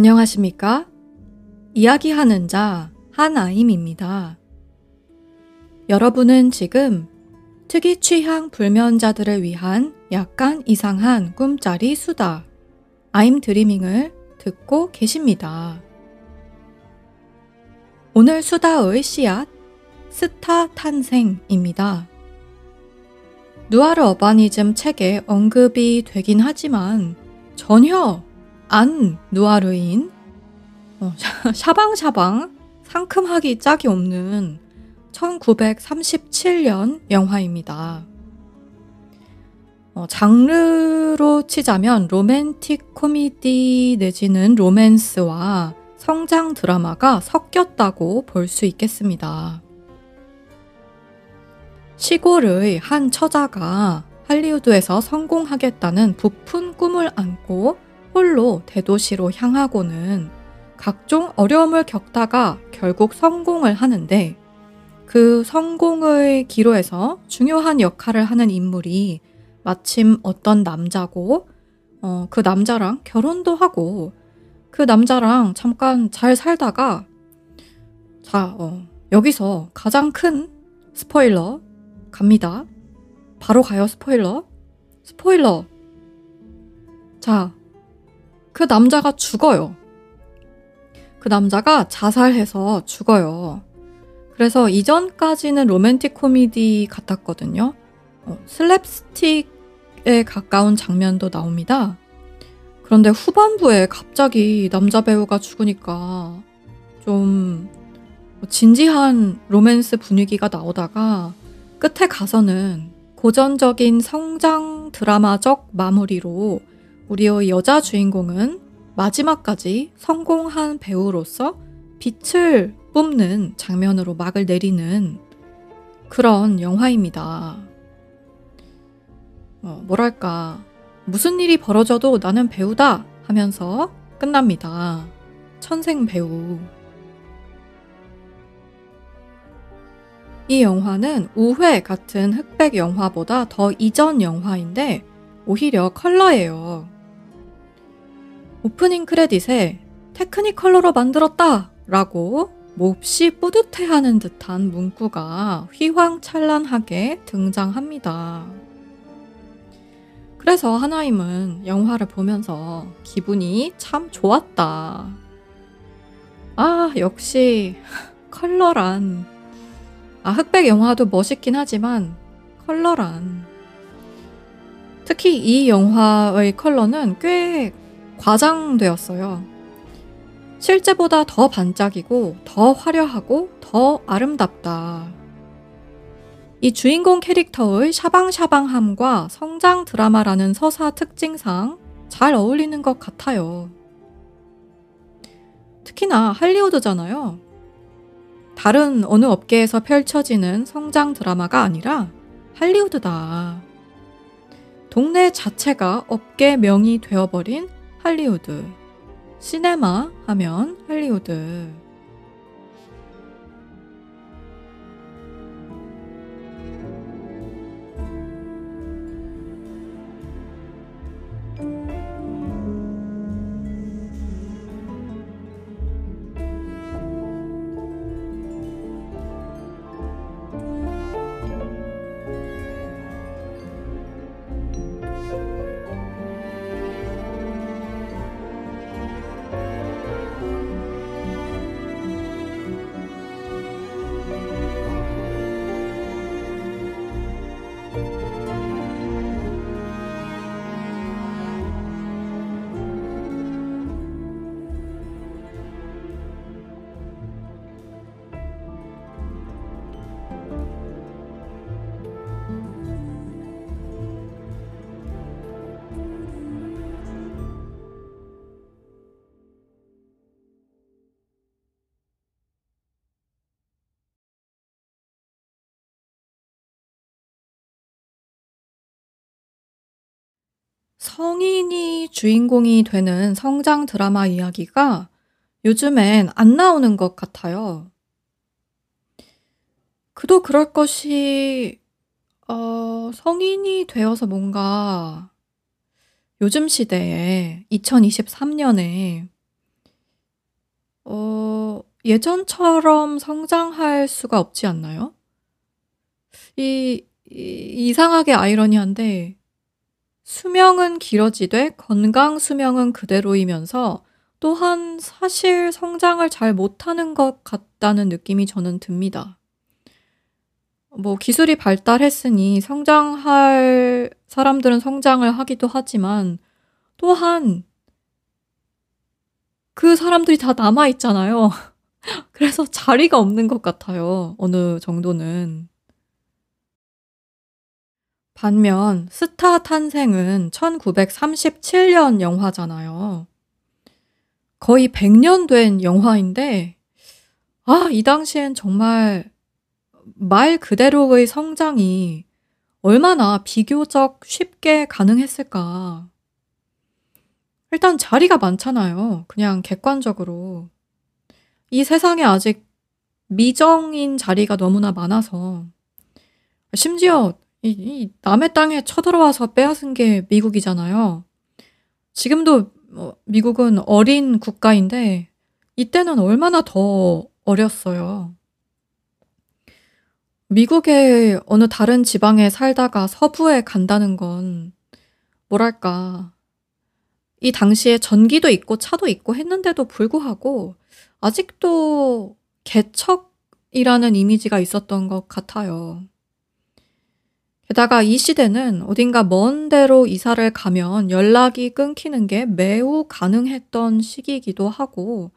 안녕하십니까? 이야기하는 자 한아임입니다. 여러분은 지금 특이 취향 불면자들을 위한 약간 이상한 꿈짜리 수다 아임 드리밍을 듣고 계십니다. 오늘 수다의 씨앗 스타 탄생입니다. 누아르 어바니즘 책에 언급이 되긴 하지만 전혀 안 누아르인 어, 샤방샤방 상큼하기 짝이 없는 1937년 영화입니다. 어, 장르로 치자면 로맨틱 코미디 내지는 로맨스와 성장 드라마가 섞였다고 볼 수 있겠습니다. 시골의 한 처자가 할리우드에서 성공하겠다는 부푼 꿈을 안고 홀로 대도시로 향하고는 각종 어려움을 겪다가 결국 성공을 하는데 그 성공의 기로에서 중요한 역할을 하는 인물이 마침 어떤 남자고 어, 그 남자랑 결혼도 하고 그 남자랑 잠깐 잘 살다가 자 어, 여기서 가장 큰 스포일러 갑니다. 바로 가요 스포일러 스포일러 자 그 남자가 죽어요. 그 남자가 자살해서 죽어요. 그래서 이전까지는 로맨틱 코미디 같았거든요. 어, 슬랩스틱에 가까운 장면도 나옵니다. 그런데 후반부에 갑자기 남자 배우가 죽으니까 좀 진지한 로맨스 분위기가 나오다가 끝에 가서는 고전적인 성장 드라마적 마무리로 우리의 여자 주인공은 마지막까지 성공한 배우로서 빛을 뿜는 장면으로 막을 내리는 그런 영화입니다. 어, 뭐랄까, 무슨 일이 벌어져도 나는 배우다 하면서 끝납니다. 천생 배우. 이 영화는 우회 같은 흑백 영화보다 더 이전 영화인데 오히려 컬러예요. 오프닝 크레딧에 테크니컬러로 만들었다! 라고 몹시 뿌듯해하는 듯한 문구가 휘황찬란하게 등장합니다. 그래서 하나임은 영화를 보면서 기분이 참 좋았다. 아, 역시 컬러란. 아, 흑백 영화도 멋있긴 하지만 컬러란. 특히 이 영화의 컬러는 꽤 과장되었어요. 실제보다 더 반짝이고 더 화려하고 더 아름답다. 이 주인공 캐릭터의 샤방샤방함과 성장 드라마라는 서사 특징상 잘 어울리는 것 같아요. 특히나 할리우드잖아요. 다른 어느 업계에서 펼쳐지는 성장 드라마가 아니라 할리우드다. 동네 자체가 업계 명이 되어버린 할리우드. 시네마 하면 할리우드. 성인이 주인공이 되는 성장 드라마 이야기가 요즘엔 안 나오는 것 같아요. 그도 그럴 것이, 어, 성인이 되어서 뭔가 요즘 시대에 2023 년에 어 예전처럼 성장할 수가 없지 않나요? 이 이 이상하게 아이러니한데 수명은 길어지되 건강 수명은 그대로이면서 또한 사실 성장을 잘 못하는 것 같다는 느낌이 저는 듭니다. 뭐 기술이 발달했으니 성장할 사람들은 성장을 하기도 하지만 또한 그 사람들이 다 남아 있잖아요. 그래서 자리가 없는 것 같아요, 어느 정도는. 반면 스타 탄생은 1937년 영화잖아요. 거의 100년 된 영화인데 아 이 당시엔 정말 말 그대로의 성장이 얼마나 비교적 쉽게 가능했을까. 일단 자리가 많잖아요, 그냥 객관적으로. 이 세상에 아직 미정인 자리가 너무나 많아서 심지어 이, 이 남의 땅에 쳐들어와서 빼앗은 게 미국이잖아요. 지금도 뭐 미국은 어린 국가인데 이때는 얼마나 더 어렸어요. 미국의 어느 다른 지방에 살다가 서부에 간다는 건 뭐랄까 이 당시에 전기도 있고 차도 있고 했는데도 불구하고 아직도 개척이라는 이미지가 있었던 것 같아요. 게다가 이 시대는 어딘가 먼 데로 이사를 가면 연락이 끊기는 게 매우 가능했던 시기이기도 하고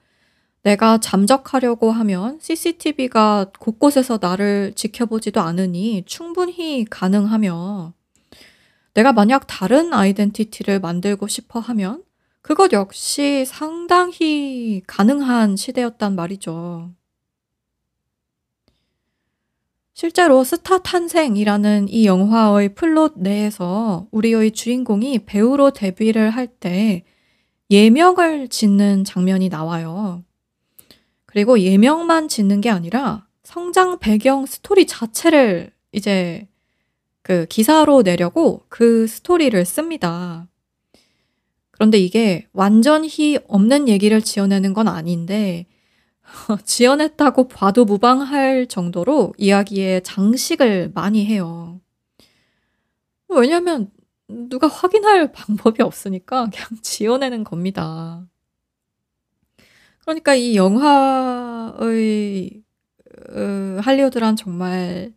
내가 잠적하려고 하면 CCTV가 곳곳에서 나를 지켜보지도 않으니 충분히 가능하며 내가 만약 다른 identity를 만들고 싶어 하면 그것 역시 상당히 가능한 시대였단 말이죠. 실제로 스타 탄생이라는 이 영화의 플롯 내에서 우리의 주인공이 배우로 데뷔를 할 때 예명을 짓는 장면이 나와요. 그리고 예명만 짓는 게 아니라 성장 배경 스토리 자체를 이제 그 기사로 내려고 그 스토리를 씁니다. 그런데 이게 완전히 없는 얘기를 지어내는 건 아닌데 지어냈다고 봐도 무방할 정도로 이야기에 장식을 많이 해요. 왜냐면 누가 확인할 방법이 없으니까 그냥 지어내는 겁니다. 그러니까 이 영화의 으, 할리우드란 정말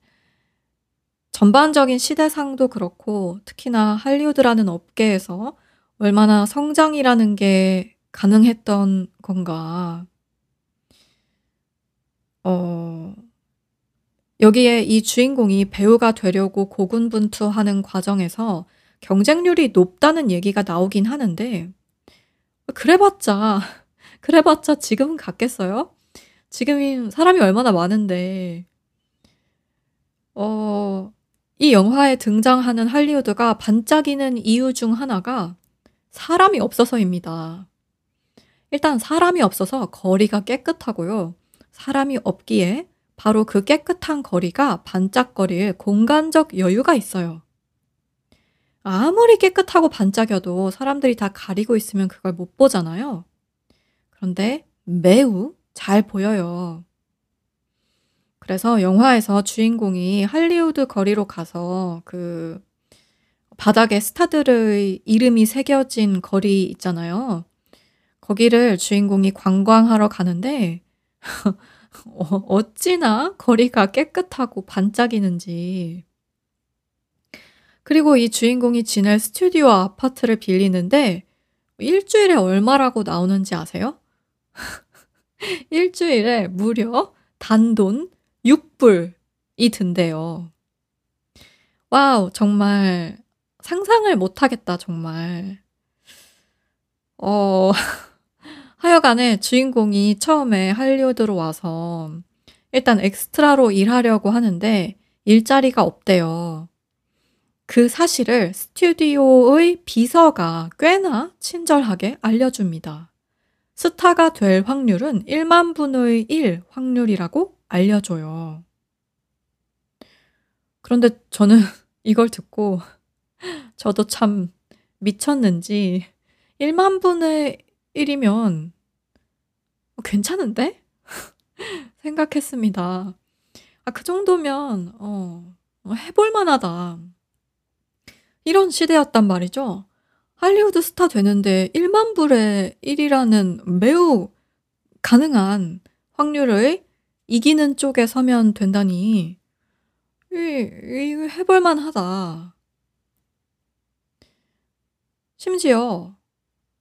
전반적인 시대상도 그렇고 특히나 할리우드라는 업계에서 얼마나 성장이라는 게 가능했던 건가. 어 여기에 이 주인공이 배우가 되려고 고군분투하는 과정에서 경쟁률이 높다는 얘기가 나오긴 하는데 그래 봤자 그래 봤자 지금은 같겠어요? 지금 사람이 얼마나 많은데 어 이 영화에 등장하는 할리우드가 반짝이는 이유 중 하나가 사람이 없어서입니다. 일단 사람이 없어서 거리가 깨끗하고요. 사람이 없기에 바로 그 깨끗한 거리가 반짝거릴 공간적 여유가 있어요. 아무리 깨끗하고 반짝여도 사람들이 다 가리고 있으면 그걸 못 보잖아요. 그런데 매우 잘 보여요. 그래서 영화에서 주인공이 할리우드 거리로 가서 그 바닥에 스타들의 이름이 새겨진 거리 있잖아요. 거기를 주인공이 관광하러 가는데 어, 어찌나 거리가 깨끗하고 반짝이는지. 그리고 이 주인공이 지낼 스튜디오 아파트를 빌리는데 일주일에 얼마라고 나오는지 아세요? 일주일에 무려 단돈 6불이 든대요. wow, 정말 상상을 못 하겠다, 정말. 어, 하여간에 주인공이 처음에 할리우드로 와서 일단 엑스트라로 일하려고 하는데 일자리가 없대요. 그 사실을 스튜디오의 비서가 꽤나 친절하게 알려줍니다. 스타가 될 확률은 1만 분의 1 확률이라고 알려줘요. 그런데 저는 이걸 듣고 저도 참 미쳤는지 1만 분의 1이면 어, 괜찮은데? 생각했습니다. 아, 그 정도면, 어, 어, 해볼 만 하다. 이런 시대였단 말이죠. 할리우드 스타 되는데 1만 불의 1이라는 매우 가능한 확률을 이기는 쪽에 서면 된다니, 이, 이 해볼 만 하다. 심지어,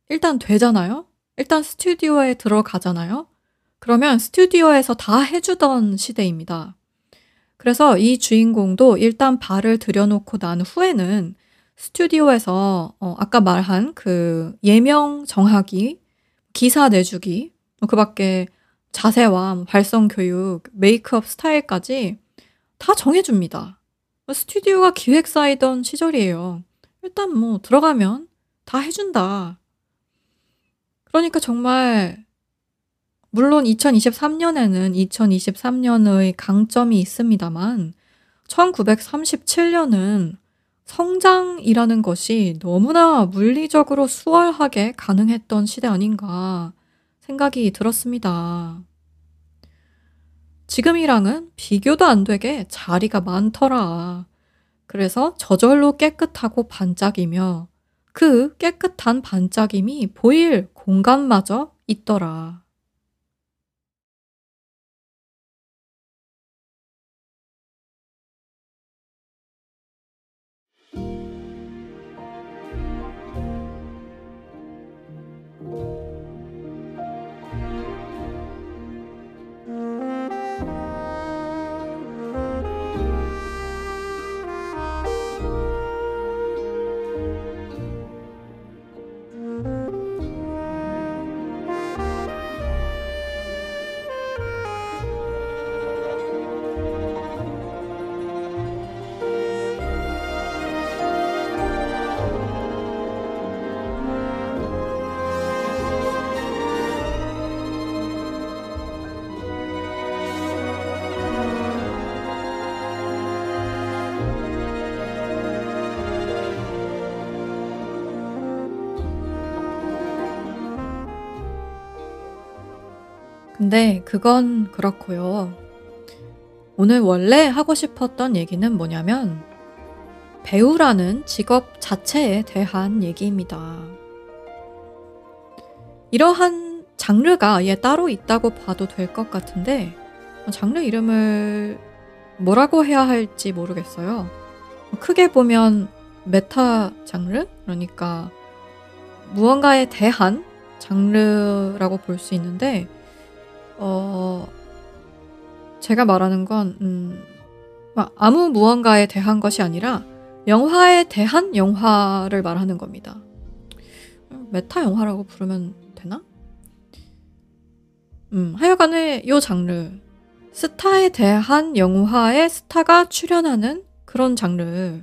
일단 되잖아요? 일단 스튜디오에 들어가잖아요? 그러면 스튜디오에서 다 해주던 시대입니다. 그래서 이 주인공도 일단 발을 들여놓고 난 후에는 스튜디오에서 어, 아까 말한 그 예명 정하기, 기사 내주기, 뭐그 밖에 자세와 뭐 발성 교육, 메이크업 스타일까지 다 정해줍니다. 뭐 스튜디오가 기획사이던 시절이에요. 일단 뭐 들어가면 다 해준다. 그러니까 정말 물론 2023년에는 2023년의 강점이 있습니다만 1937년은 성장이라는 것이 너무나 물리적으로 수월하게 가능했던 시대 아닌가 생각이 들었습니다. 지금이랑은 비교도 안 되게 자리가 많더라. 그래서 저절로 깨끗하고 반짝이며 그 깨끗한 반짝임이 보일 공간마저 있더라. 근데 그건 그렇고요. 오늘 원래 하고 싶었던 얘기는 뭐냐면 배우라는 직업 자체에 대한 얘기입니다. 이러한 장르가 아예 따로 있다고 봐도 될 것 같은데 장르 이름을 뭐라고 해야 할지 모르겠어요. 크게 보면 메타 장르? 그러니까 무언가에 대한 장르라고 볼 수 있는데 어, 제가 말하는 건, 음, 아무 무언가에 대한 것이 아니라 영화에 대한 영화를 말하는 겁니다. 메타 영화라고 부르면 되나? 음, 하여간에 요 장르. 스타에 대한 영화에 스타가 출연하는 그런 장르.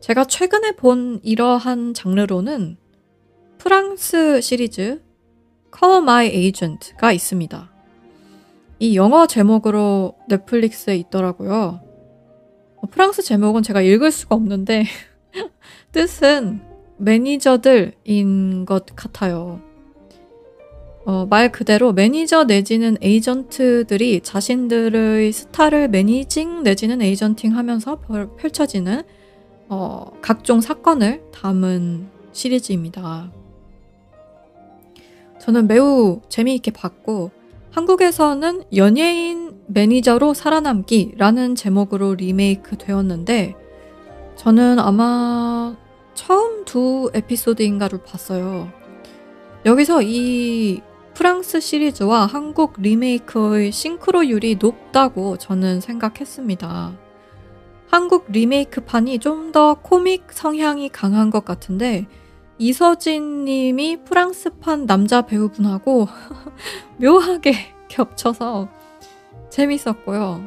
제가 최근에 본 이러한 장르로는 프랑스 시리즈 Call My Agent가 있습니다. 이 영어 제목으로 넷플릭스에 있더라고요. 어, 프랑스 제목은 제가 읽을 수가 없는데 뜻은 매니저들인 것 같아요. 어, 말 그대로 매니저 내지는 에이전트들이 자신들의 스타를 managing 내지는 agenting 하면서 펼쳐지는 어, 각종 사건을 담은 시리즈입니다. 저는 매우 재미있게 봤고 한국에서는 연예인 매니저로 살아남기라는 제목으로 리메이크 되었는데 저는 아마 처음 두 에피소드인가를 봤어요. 여기서 이 프랑스 시리즈와 한국 리메이크의 싱크로율이 높다고 저는 생각했습니다. 한국 리메이크판이 좀 더 코믹 성향이 강한 것 같은데 이서진 님이 프랑스판 남자 배우분하고 묘하게 겹쳐서 재밌었고요.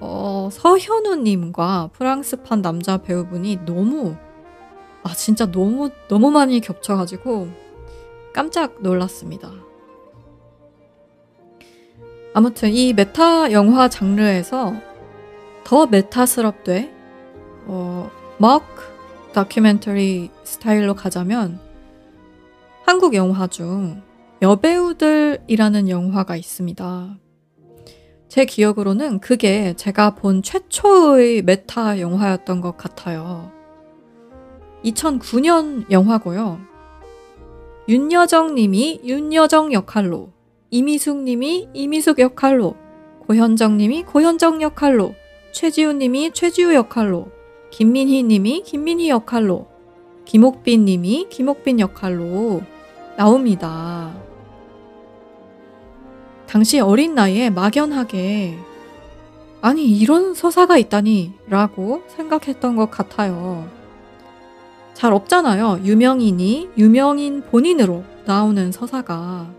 어, 서현우 님과 프랑스판 남자 배우분이 너무 아 진짜 너무 너무 많이 겹쳐 가지고 깜짝 놀랐습니다. 아무튼 이 메타 영화 장르에서 더 메타스럽되 어, mock 다큐멘터리 스타일로 가자면 한국 영화 중 여배우들이라는 영화가 있습니다. 제 기억으로는 그게 제가 본 최초의 메타 영화였던 것 같아요. 2009년 영화고요. 윤여정 님이 윤여정 역할로, 이미숙 님이 이미숙 역할로, 고현정 님이 고현정 역할로, 최지우 님이 최지우 역할로, 김민희 님이 김민희 역할로, 김옥빈 님이 김옥빈 역할로 나옵니다. 당시 어린 나이에 막연하게 아니 이런 서사가 있다니 라고 생각했던 것 같아요. 잘 없잖아요. 유명인이 유명인 본인으로 나오는 서사가.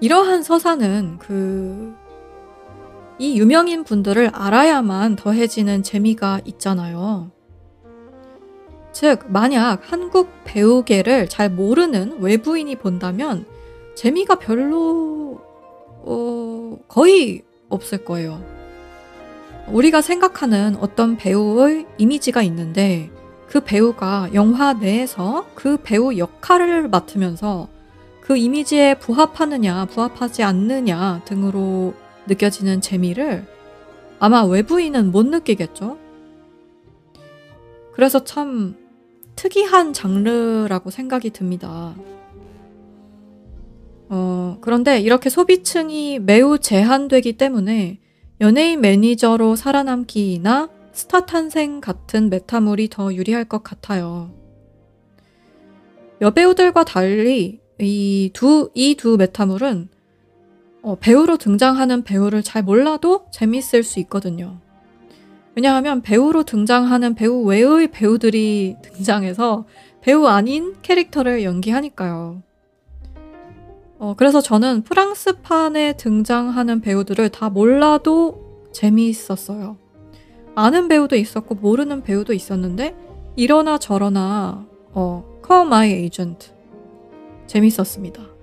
이러한 서사는 그, 이 유명인 분들을 알아야만 더해지는 재미가 있잖아요. 즉, 만약 한국 배우계를 잘 모르는 외부인이 본다면 재미가 별로, 어, 거의 없을 거예요. 우리가 생각하는 어떤 배우의 이미지가 있는데 그 배우가 영화 내에서 그 배우 역할을 맡으면서 그 이미지에 부합하느냐, 부합하지 않느냐 등으로 느껴지는 재미를 아마 외부인은 못 느끼겠죠? 그래서 참 특이한 장르라고 생각이 듭니다. 어, 그런데 이렇게 소비층이 매우 제한되기 때문에 연예인 매니저로 살아남기나 스타 탄생 같은 메타물이 더 유리할 것 같아요. 여배우들과 달리 이 두, 이 두 메타물은 어, 배우로 등장하는 배우를 잘 몰라도 재밌을 수 있거든요. 왜냐하면 배우로 등장하는 배우 외의 배우들이 등장해서 배우 아닌 캐릭터를 연기하니까요. 어, 그래서 저는 프랑스판에 등장하는 배우들을 다 몰라도 재미있었어요. 아는 배우도 있었고 모르는 배우도 있었는데 이러나 저러나 어, Call My Agent 재밌었습니다.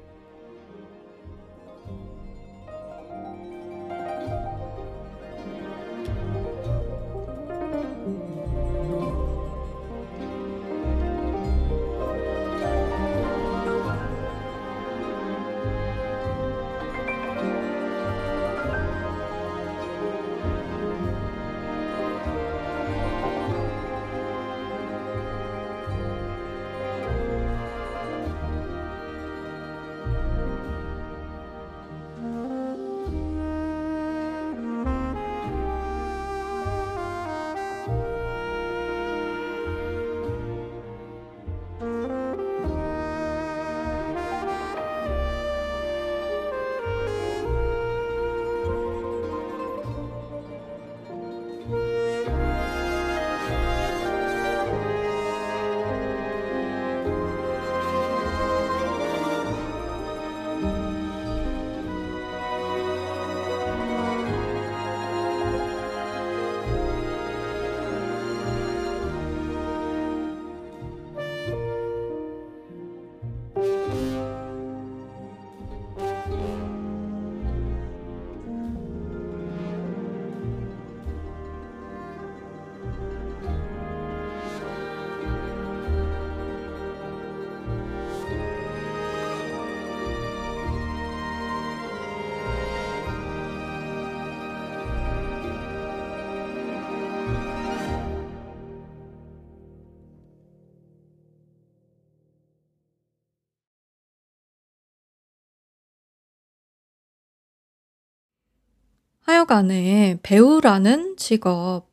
하여간에 배우라는 직업.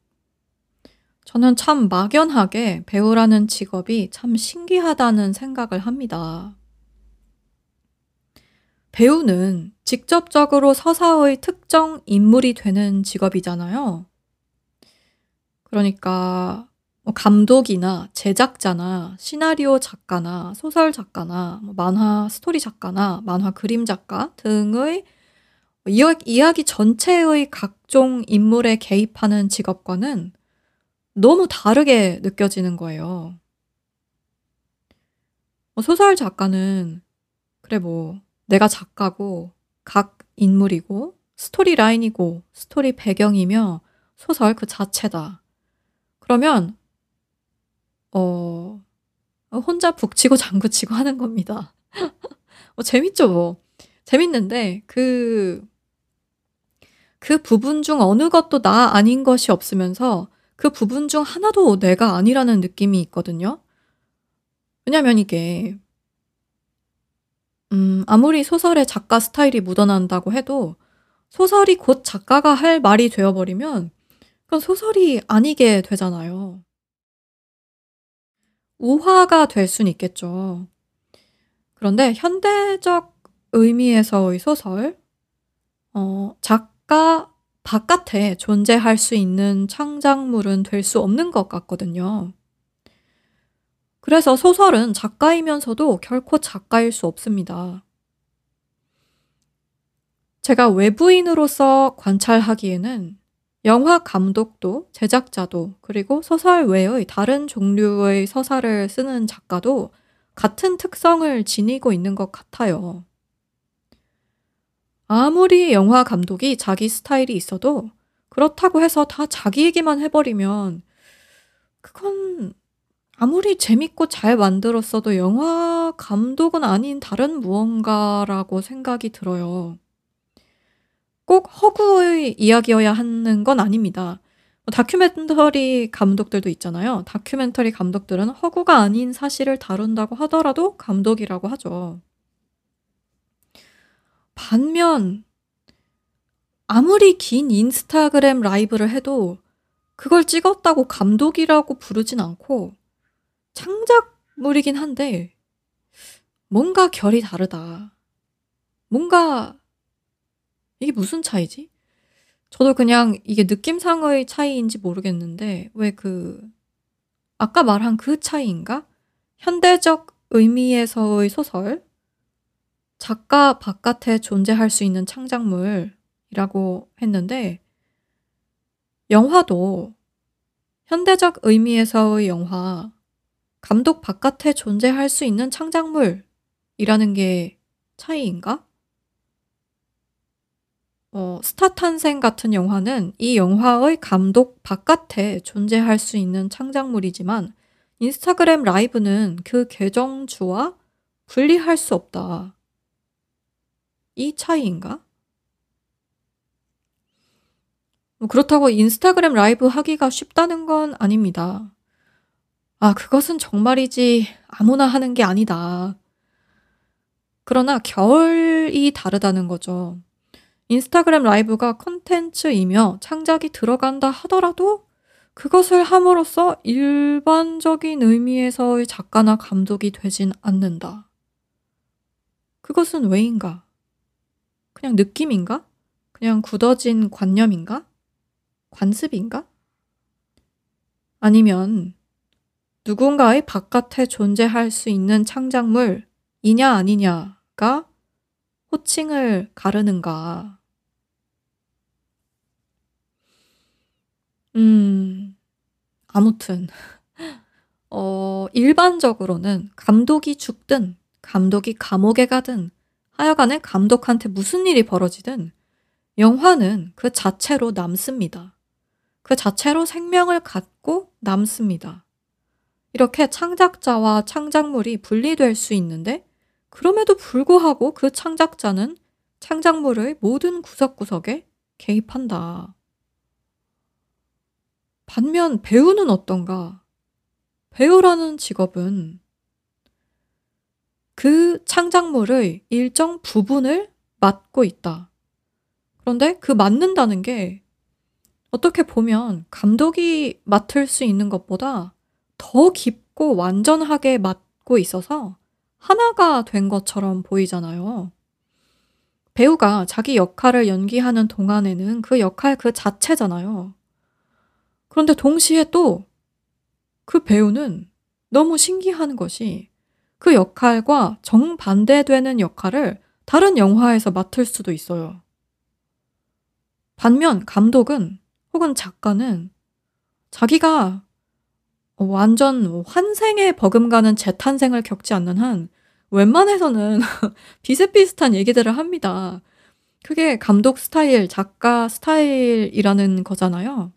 저는 참 막연하게 배우라는 직업이 참 신기하다는 생각을 합니다. 배우는 직접적으로 서사의 특정 인물이 되는 직업이잖아요. 그러니까 뭐 감독이나 제작자나 시나리오 작가나 소설 작가나 뭐 만화 스토리 작가나 만화 그림 작가 등의 이야기 전체의 각종 인물에 개입하는 직업과는 너무 다르게 느껴지는 거예요. 뭐 소설 작가는 그래 뭐 내가 작가고 각 인물이고 story line이고 스토리 배경이며 소설 그 자체다. 그러면 어 혼자 북치고 장구치고 하는 겁니다. 어 재밌죠 뭐. 재밌는데 그 그 부분 중 어느 것도 나 아닌 것이 없으면서 그 부분 중 하나도 내가 아니라는 느낌이 있거든요. 왜냐면 이게 음 아무리 소설에 작가 스타일이 묻어난다고 해도 소설이 곧 작가가 할 말이 되어 버리면 그건 소설이 아니게 되잖아요. 우화가 될 순 있겠죠. 그런데 현대적 의미에서의 소설 어 작 가 바깥에 존재할 수 있는 창작물은 될 수 없는 것 같거든요. 그래서 소설은 작가이면서도 결코 작가일 수 없습니다. 제가 외부인으로서 관찰하기에는 영화 감독도 제작자도 그리고 소설 외의 다른 종류의 서사를 쓰는 작가도 같은 특성을 지니고 있는 것 같아요. 아무리 영화 감독이 자기 스타일이 있어도 그렇다고 해서 다 자기 얘기만 해버리면 그건 아무리 재밌고 잘 만들었어도 영화 감독은 아닌 다른 무언가라고 생각이 들어요. 꼭 허구의 이야기여야 하는 건 아닙니다. 뭐 다큐멘터리 감독들도 있잖아요. 다큐멘터리 감독들은 허구가 아닌 사실을 다룬다고 하더라도 감독이라고 하죠. 반면 아무리 긴 인스타그램 라이브를 해도 그걸 찍었다고 감독이라고 부르진 않고 창작물이긴 한데 뭔가 결이 다르다. 뭔가 이게 무슨 차이지? 저도 그냥 이게 느낌상의 차이인지 모르겠는데 왜 그 아까 말한 그 차이인가? 현대적 의미에서의 소설 작가 바깥에 존재할 수 있는 창작물이라고 했는데 영화도 현대적 의미에서의 영화 감독 바깥에 존재할 수 있는 창작물이라는 게 차이인가? 어 스타 탄생 같은 영화는 이 영화의 감독 바깥에 존재할 수 있는 창작물이지만 인스타그램 라이브는 그 계정주와 분리할 수 없다. 이 차이인가? 뭐 그렇다고 인스타그램 라이브 하기가 쉽다는 건 아닙니다. 아, 그것은 정말이지 아무나 하는 게 아니다. 그러나 결이 다르다는 거죠. 인스타그램 라이브가 콘텐츠이며 창작이 들어간다 하더라도 그것을 함으로써 일반적인 의미에서의 작가나 감독이 되진 않는다. 그것은 왜인가? 그냥 느낌인가? 그냥 굳어진 관념인가? 관습인가? 아니면 누군가의 바깥에 존재할 수 있는 창작물이냐 아니냐가 호칭을 가르는가? 음. 아무튼 어 일반적으로는 감독이 죽든 감독이 감옥에 가든 하여간에 감독한테 무슨 일이 벌어지든 영화는 그 자체로 남습니다. 그 자체로 생명을 갖고 남습니다. 이렇게 창작자와 창작물이 분리될 수 있는데 그럼에도 불구하고 그 창작자는 창작물의 모든 구석구석에 개입한다. 반면 배우는 어떤가? 배우라는 직업은 그 창작물의 일정 부분을 맡고 있다. 그런데 그 맡는다는 게 어떻게 보면 감독이 맡을 수 있는 것보다 더 깊고 완전하게 맡고 있어서 하나가 된 것처럼 보이잖아요. 배우가 자기 역할을 연기하는 동안에는 그 역할 그 자체잖아요. 그런데 동시에 또 그 배우는 너무 신기한 것이 그 역할과 정반대되는 역할을 다른 영화에서 맡을 수도 있어요. 반면 감독은 혹은 작가는 자기가 완전 환생에 버금가는 재탄생을 겪지 않는 한 웬만해서는 비슷비슷한 얘기들을 합니다. 그게 감독 스타일, 작가 스타일이라는 거잖아요.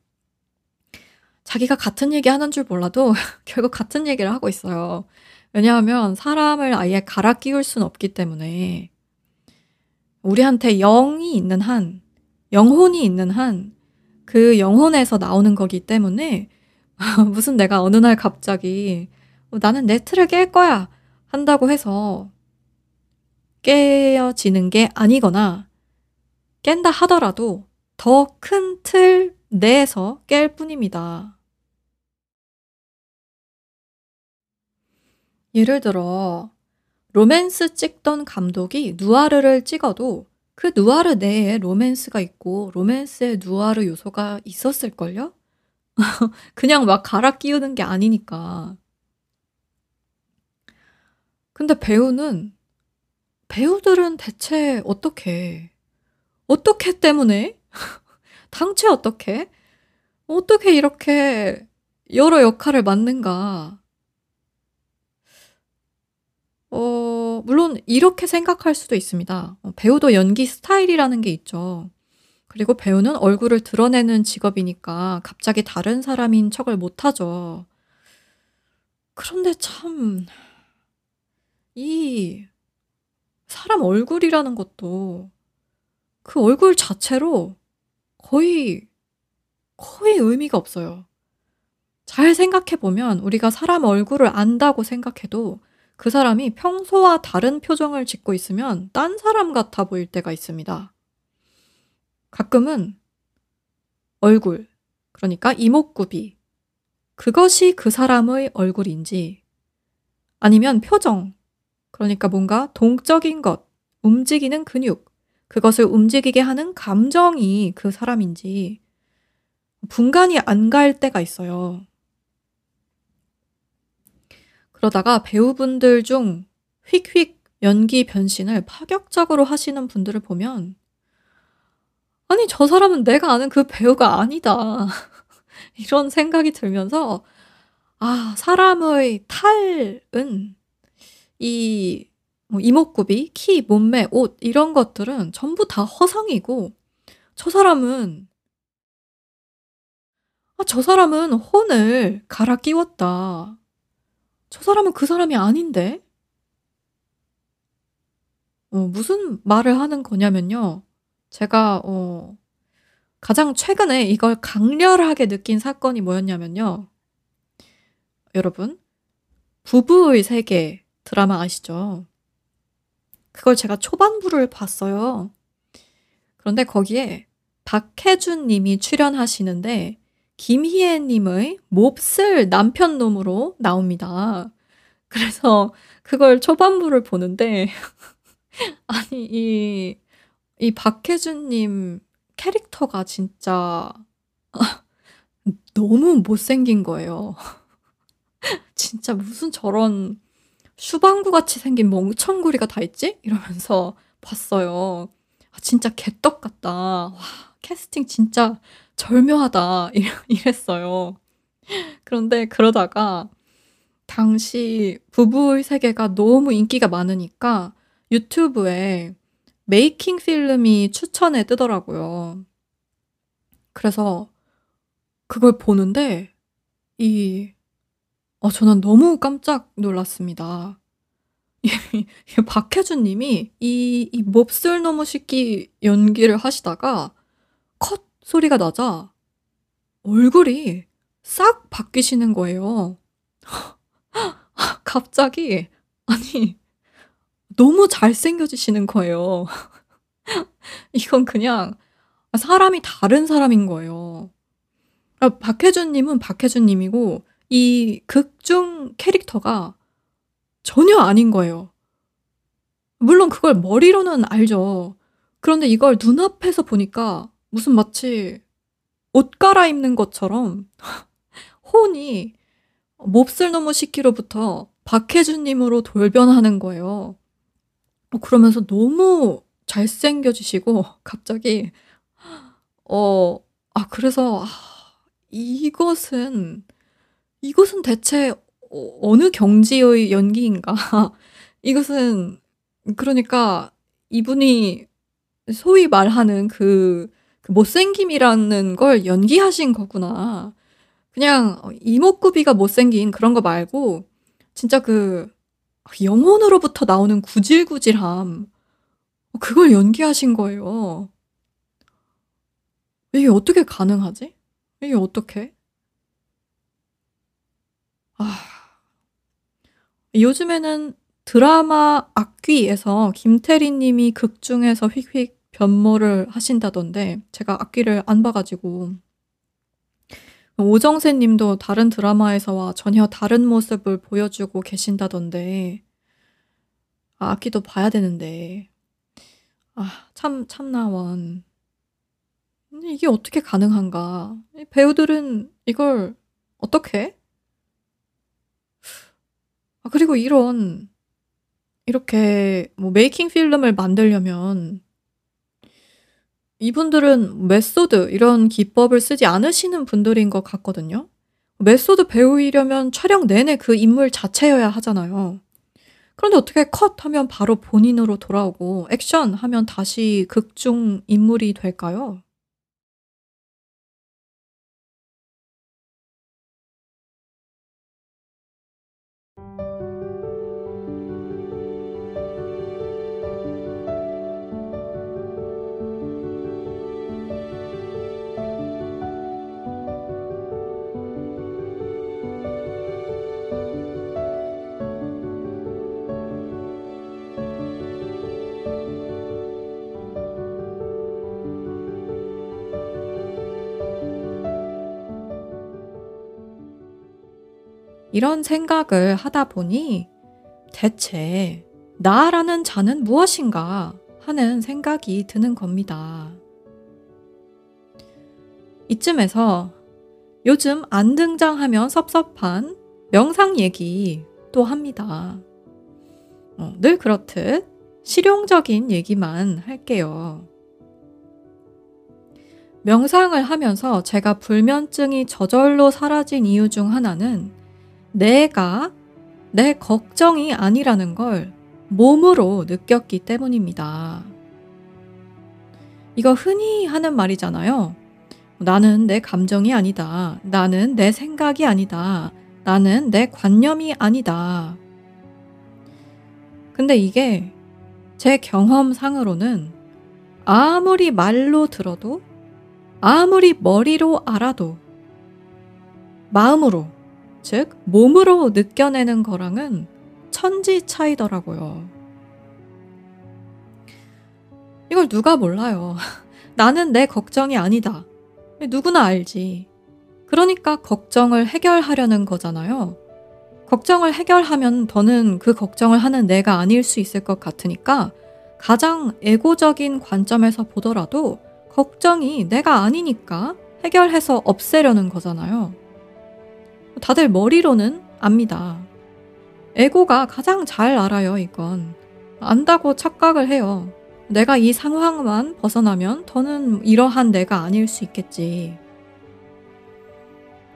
자기가 같은 얘기 하는 줄 몰라도 결국 같은 얘기를 하고 있어요. 왜냐하면 사람을 아예 갈아 끼울 순 없기 때문에 우리한테 영이 있는 한, 영혼이 있는 한, 그 영혼에서 나오는 거기 때문에 무슨 내가 어느 날 갑자기 어, 나는 내 틀을 깰 거야 한다고 해서 깨어지는 게 아니거나 깬다 하더라도 더 큰 틀 내에서 깰 뿐입니다. 예를 들어 로맨스 찍던 감독이 누아르를 찍어도 그 누아르 내에 로맨스가 있고 로맨스에 누아르 요소가 있었을걸요? 그냥 막 갈아 끼우는 게 아니니까. 근데 배우는 배우들은 대체 어떻게 어떻게 때문에 당최 어떻게 어떻게 이렇게 여러 역할을 맡는가? 어 물론 이렇게 생각할 수도 있습니다. 어 배우도 연기 스타일이라는 게 있죠. 그리고 배우는 얼굴을 드러내는 직업이니까 갑자기 다른 사람인 척을 못 하죠. 그런데 참 이 사람 얼굴이라는 것도 그 얼굴 자체로 거의 거의 의미가 없어요. 잘 생각해 보면 우리가 사람 얼굴을 안다고 생각해도 그 사람이 평소와 다른 표정을 짓고 있으면 딴 사람 같아 보일 때가 있습니다. 가끔은 얼굴, 그러니까 이목구비, 그것이 그 사람의 얼굴인지 아니면 표정, 그러니까 뭔가 동적인 것, 움직이는 근육, 그것을 움직이게 하는 감정이 그 사람인지 분간이 안 갈 때가 있어요. 그러다가 배우분들 중 휙휙 연기 변신을 파격적으로 하시는 분들을 보면 '아니 저 사람은 내가 아는 그 배우가 아니다.' 이런 생각이 들면서 아 사람의 탈은 이 뭐 이목구비, 키, 몸매, 옷 이런 것들은 전부 다 허상이고 저 사람은 '아 저 사람은 혼을 갈아 끼웠다.' 저 사람은 그 사람이 아닌데? 어 무슨 말을 하는 거냐면요. 제가 어 가장 최근에 이걸 강렬하게 느낀 사건이 뭐였냐면요. 여러분 부부의 세계 드라마 아시죠? 그걸 제가 초반부를 봤어요. 그런데 거기에 박해준 님이 출연하시는데 김희애 님의 몹쓸 남편 놈으로 나옵니다. 그래서 그걸 초반부를 보는데 아니 이 이 박해준 님 캐릭터가 진짜 너무 못생긴 거예요. 진짜 '무슨 저런 슈방구 같이 생긴 멍청구리가 다 있지?' 이러면서 봤어요. '아 진짜 개떡 같다. 와 캐스팅 진짜 절묘하다.' 이랬어요. 그런데 그러다가 당시 부부의 세계가 너무 인기가 많으니까 유튜브에 메이킹 필름이 추천에 뜨더라고요. 그래서 그걸 보는데 이 어 저는 너무 깜짝 놀랐습니다. 박해준 님이 이 이 몹쓸 놈의 새끼 연기를 하시다가 컷 소리가 나자 얼굴이 싹 바뀌시는 거예요. 갑자기 아니 너무 잘생겨지시는 거예요. 이건 그냥 아 사람이 다른 사람인 거예요. 아 박해준 님은 박해준 님이고 이 극중 캐릭터가 전혀 아닌 거예요. 물론 그걸 머리로는 알죠. 그런데 이걸 눈앞에서 보니까 무슨 마치 옷 갈아입는 것처럼 혼이 몹쓸 놈의 새끼로부터 박해준 님으로 돌변하는 거예요. 어 그러면서 너무 잘생겨지시고 갑자기 어 아 그래서 '아 이것은 이것은 대체 어 어느 경지의 연기인가. 이것은' 그러니까 이분이 소위 말하는 그 그 못생김이라는 걸 연기하신 거구나. 그냥 어 이목구비가 못생긴 그런 거 말고 진짜 그 영혼으로부터 나오는 구질구질함. 그걸 연기하신 거예요. 이게 어떻게 가능하지? 이게 어떻게? 아. 요즘에는 드라마 악귀에서 김태리 님이 극 중에서 휙휙 변모를 하신다던데 제가 악귀를 안봐 가지고 오정세 님도 다른 드라마에서와 전혀 다른 모습을 보여주고 계신다던데 아 악귀도 봐야 되는데 아 참 참나원 이게 어떻게 가능한가? 배우들은 이걸 어떻게? 아 그리고 이런 이렇게 뭐 메이킹 필름을 만들려면 이분들은 method 이런 기법을 쓰지 않으시는 분들인 것 같거든요. method 배우이려면 촬영 내내 그 인물 자체여야 하잖아요. 그런데 어떻게 컷 하면 바로 본인으로 돌아오고 액션 하면 다시 극중 인물이 될까요? 이런 생각을 하다 보니 대체 나라는 자는 무엇인가 하는 생각이 드는 겁니다. 이쯤에서 요즘 안 등장하면 섭섭한 명상 얘기 또 합니다. 어, 늘 그렇듯 실용적인 얘기만 할게요. 명상을 하면서 제가 불면증이 저절로 사라진 이유 중 하나는 내가 내 걱정이 아니라는 걸 몸으로 느꼈기 때문입니다. 이거 흔히 하는 말이잖아요. 나는 내 감정이 아니다. 나는 내 생각이 아니다. 나는 내 관념이 아니다. 근데 이게 제 경험상으로는 아무리 말로 들어도 아무리 머리로 알아도 마음으로 즉 몸으로 느껴내는 거랑은 천지 차이더라고요. 이걸 누가 몰라요. 나는 내 걱정이 아니다. 누구나 알지. 그러니까 걱정을 해결하려는 거잖아요. 걱정을 해결하면 더는 그 걱정을 하는 내가 아닐 수 있을 것 같으니까 가장 에고적인 관점에서 보더라도 걱정이 내가 아니니까 해결해서 없애려는 거잖아요. 다들 머리로는 압니다. 에고가 가장 잘 알아요, 이건. 안다고 착각을 해요. 내가 이 상황만 벗어나면 더는 이러한 내가 아닐 수 있겠지.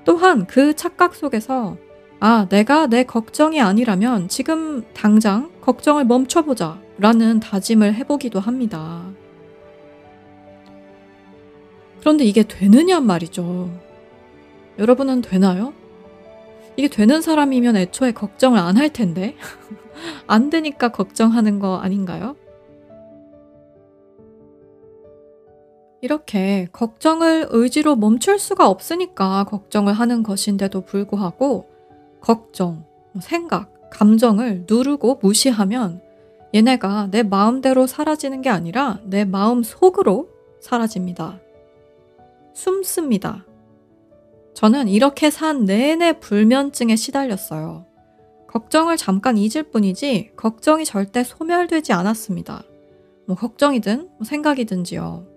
또한 그 착각 속에서 아, 내가 내 걱정이 아니라면 지금 당장 걱정을 멈춰보자 라는 다짐을 해보기도 합니다. 그런데 이게 되느냐 말이죠. 여러분은 되나요? 이게 되는 사람이면 애초에 걱정을 안 할 텐데. 안 되니까 걱정하는 거 아닌가요? 이렇게 걱정을 의지로 멈출 수가 없으니까 걱정을 하는 것인데도 불구하고 걱정, 생각, 감정을 누르고 무시하면 얘네가 내 마음대로 사라지는 게 아니라 내 마음 속으로 사라집니다. 숨습니다. 저는 이렇게 산 내내 불면증에 시달렸어요. 걱정을 잠깐 잊을 뿐이지 걱정이 절대 소멸되지 않았습니다. 뭐 걱정이든 뭐 생각이든지요.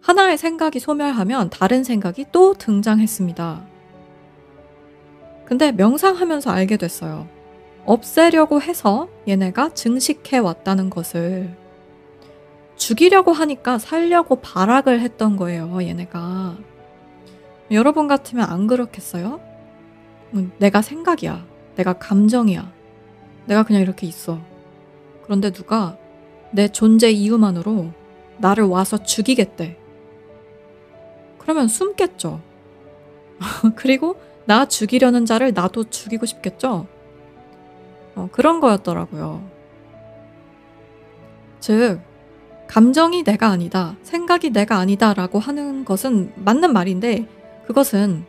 하나의 생각이 소멸하면 다른 생각이 또 등장했습니다. 근데 명상하면서 알게 됐어요. 없애려고 해서 얘네가 증식해 왔다는 것을. 죽이려고 하니까 살려고 발악을 했던 거예요, 얘네가. 여러분 같으면 안 그렇겠어요? 음, 내가 생각이야. 내가 감정이야. 내가 그냥 이렇게 있어. 그런데 누가 내 존재 이유만으로 나를 와서 죽이겠대. 그러면 숨겠죠. 그리고 나 죽이려는 자를 나도 죽이고 싶겠죠? 어, 그런 거였더라고요. 즉, 감정이 내가 아니다, 생각이 내가 아니다라고 하는 것은 맞는 말인데, 그것은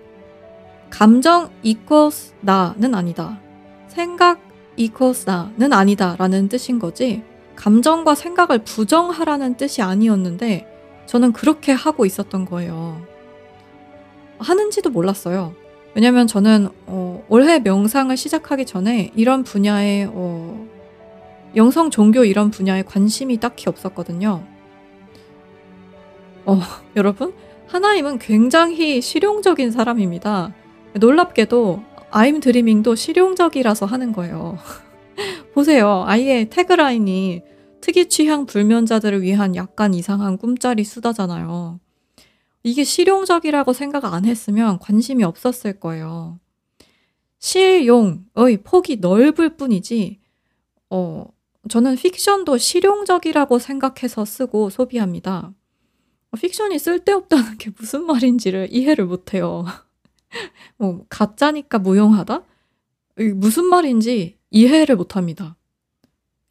감정 equals 나는 아니다. 생각 equals 나는 아니다 라는 뜻인 거지, 감정과 생각을 부정하라는 뜻이 아니었는데, 저는 그렇게 하고 있었던 거예요. 하는지도 몰랐어요. 왜냐면 저는 어, 올해 명상을 시작하기 전에 이런 분야에 어, 영성 종교 이런 분야에 관심이 딱히 없었거든요. 어, 여러분 하나님은 굉장히 실용적인 사람입니다. 놀랍게도 아임 드리밍도 실용적이라서 하는 거예요. 보세요. 아예 태그라인이 특이 취향 불면자들을 위한 약간 이상한 꿈자리 수다잖아요. 이게 실용적이라고 생각 안 했으면 관심이 없었을 거예요. 실용의 폭이 넓을 뿐이지, 어, 저는 픽션도 실용적이라고 생각해서 쓰고 소비합니다. 픽션이 쓸데없다는 게 무슨 말인지를 이해를 못해요. 뭐, 가짜니까 무용하다? 무슨 말인지 이해를 못합니다.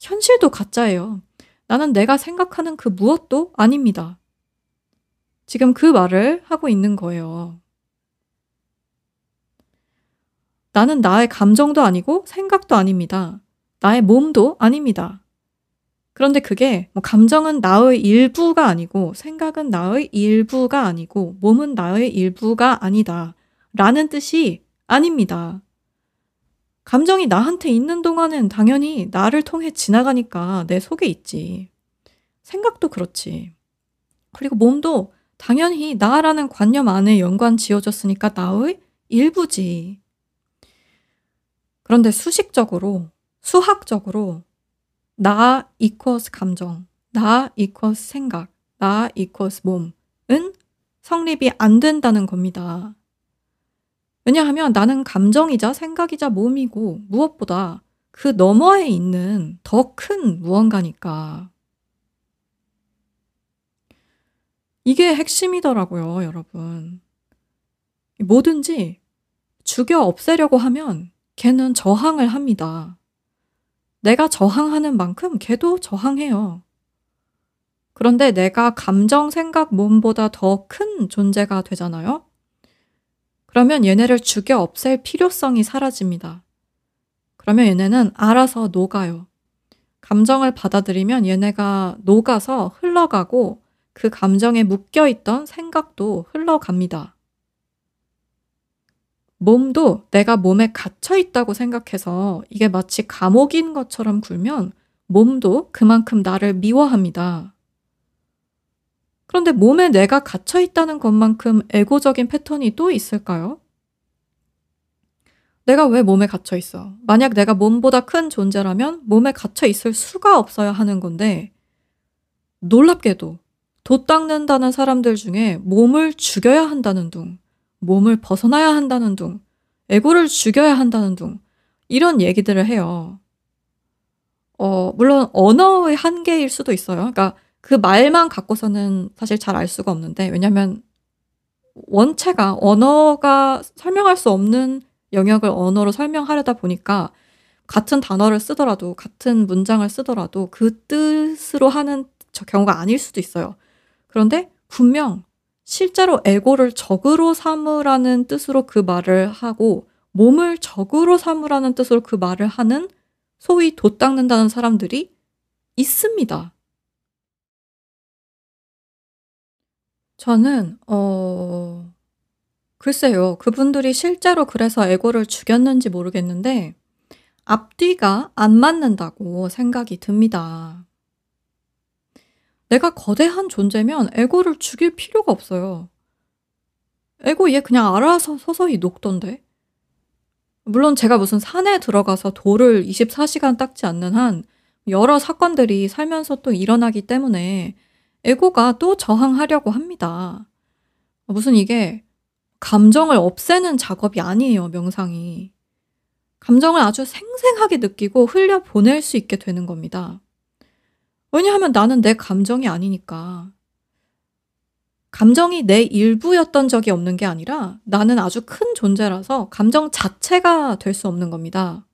현실도 가짜예요. 나는 내가 생각하는 그 무엇도 아닙니다. 지금 그 말을 하고 있는 거예요. 나는 나의 감정도 아니고 생각도 아닙니다. 나의 몸도 아닙니다. 그런데 그게 뭐 감정은 나의 일부가 아니고 생각은 나의 일부가 아니고 몸은 나의 일부가 아니다. 라는 뜻이 아닙니다. 감정이 나한테 있는 동안은 당연히 나를 통해 지나가니까 내 속에 있지. 생각도 그렇지. 그리고 몸도 당연히 나라는 관념 안에 연관 지어졌으니까 나의 일부지. 그런데 수식적으로, 수학적으로 나 이퀄스 감정, 나 이퀄스 생각, 나 이퀄스 몸은 성립이 안 된다는 겁니다. 왜냐하면 나는 감정이자 생각이자 몸이고 무엇보다 그 너머에 있는 더 큰 무언가니까. 이게 핵심이더라고요, 여러분. 뭐든지 죽여 없애려고 하면 걔는 저항을 합니다. 내가 저항하는 만큼 걔도 저항해요. 그런데 내가 감정, 생각, 몸보다 더 큰 존재가 되잖아요? 그러면 얘네를 죽여 없앨 필요성이 사라집니다. 그러면 얘네는 알아서 녹아요. 감정을 받아들이면 얘네가 녹아서 흘러가고 그 감정에 묶여있던 생각도 흘러갑니다. 몸도 내가 몸에 갇혀 있다고 생각해서 이게 마치 감옥인 것처럼 굴면 몸도 그만큼 나를 미워합니다. 그런데 몸에 내가 갇혀 있다는 것만큼 에고적인 패턴이 또 있을까요? 내가 왜 몸에 갇혀 있어? 만약 내가 몸보다 큰 존재라면 몸에 갇혀 있을 수가 없어야 하는 건데, 놀랍게도 돛 닦는다는 사람들 중에 몸을 죽여야 한다는 둥, 몸을 벗어나야 한다는 둥, 에고를 죽여야 한다는 둥, 이런 얘기들을 해요. 어, 물론 언어의 한계일 수도 있어요. 그러니까 그 말만 갖고서는 사실 잘 알 수가 없는데, 왜냐면 원체가 언어가 설명할 수 없는 영역을 언어로 설명하려다 보니까 같은 단어를 쓰더라도, 같은 문장을 쓰더라도 그 뜻으로 하는 경우가 아닐 수도 있어요. 그런데 분명 실제로 에고를 적으로 삼으라는 뜻으로 그 말을 하고 몸을 적으로 삼으라는 뜻으로 그 말을 하는 소위 돛 닦는다는 사람들이 있습니다. 저는 어 글쎄요. 그분들이 실제로 그래서 에고를 죽였는지 모르겠는데 앞뒤가 안 맞는다고 생각이 듭니다. 내가 거대한 존재면 에고를 죽일 필요가 없어요. 에고 얘 그냥 알아서 서서히 녹던데. 물론 제가 무슨 산에 들어가서 돌을 24시간 닦지 않는 한 여러 사건들이 살면서 또 일어나기 때문에 에고가 또 저항하려고 합니다. 무슨 이게 감정을 없애는 작업이 아니에요, 명상이. 감정을 아주 생생하게 느끼고 흘려 보낼 수 있게 되는 겁니다. 왜냐하면 나는 내 감정이 아니니까. 감정이 내 일부였던 적이 없는 게 아니라 나는 아주 큰 존재라서 감정 자체가 될 수 없는 겁니다.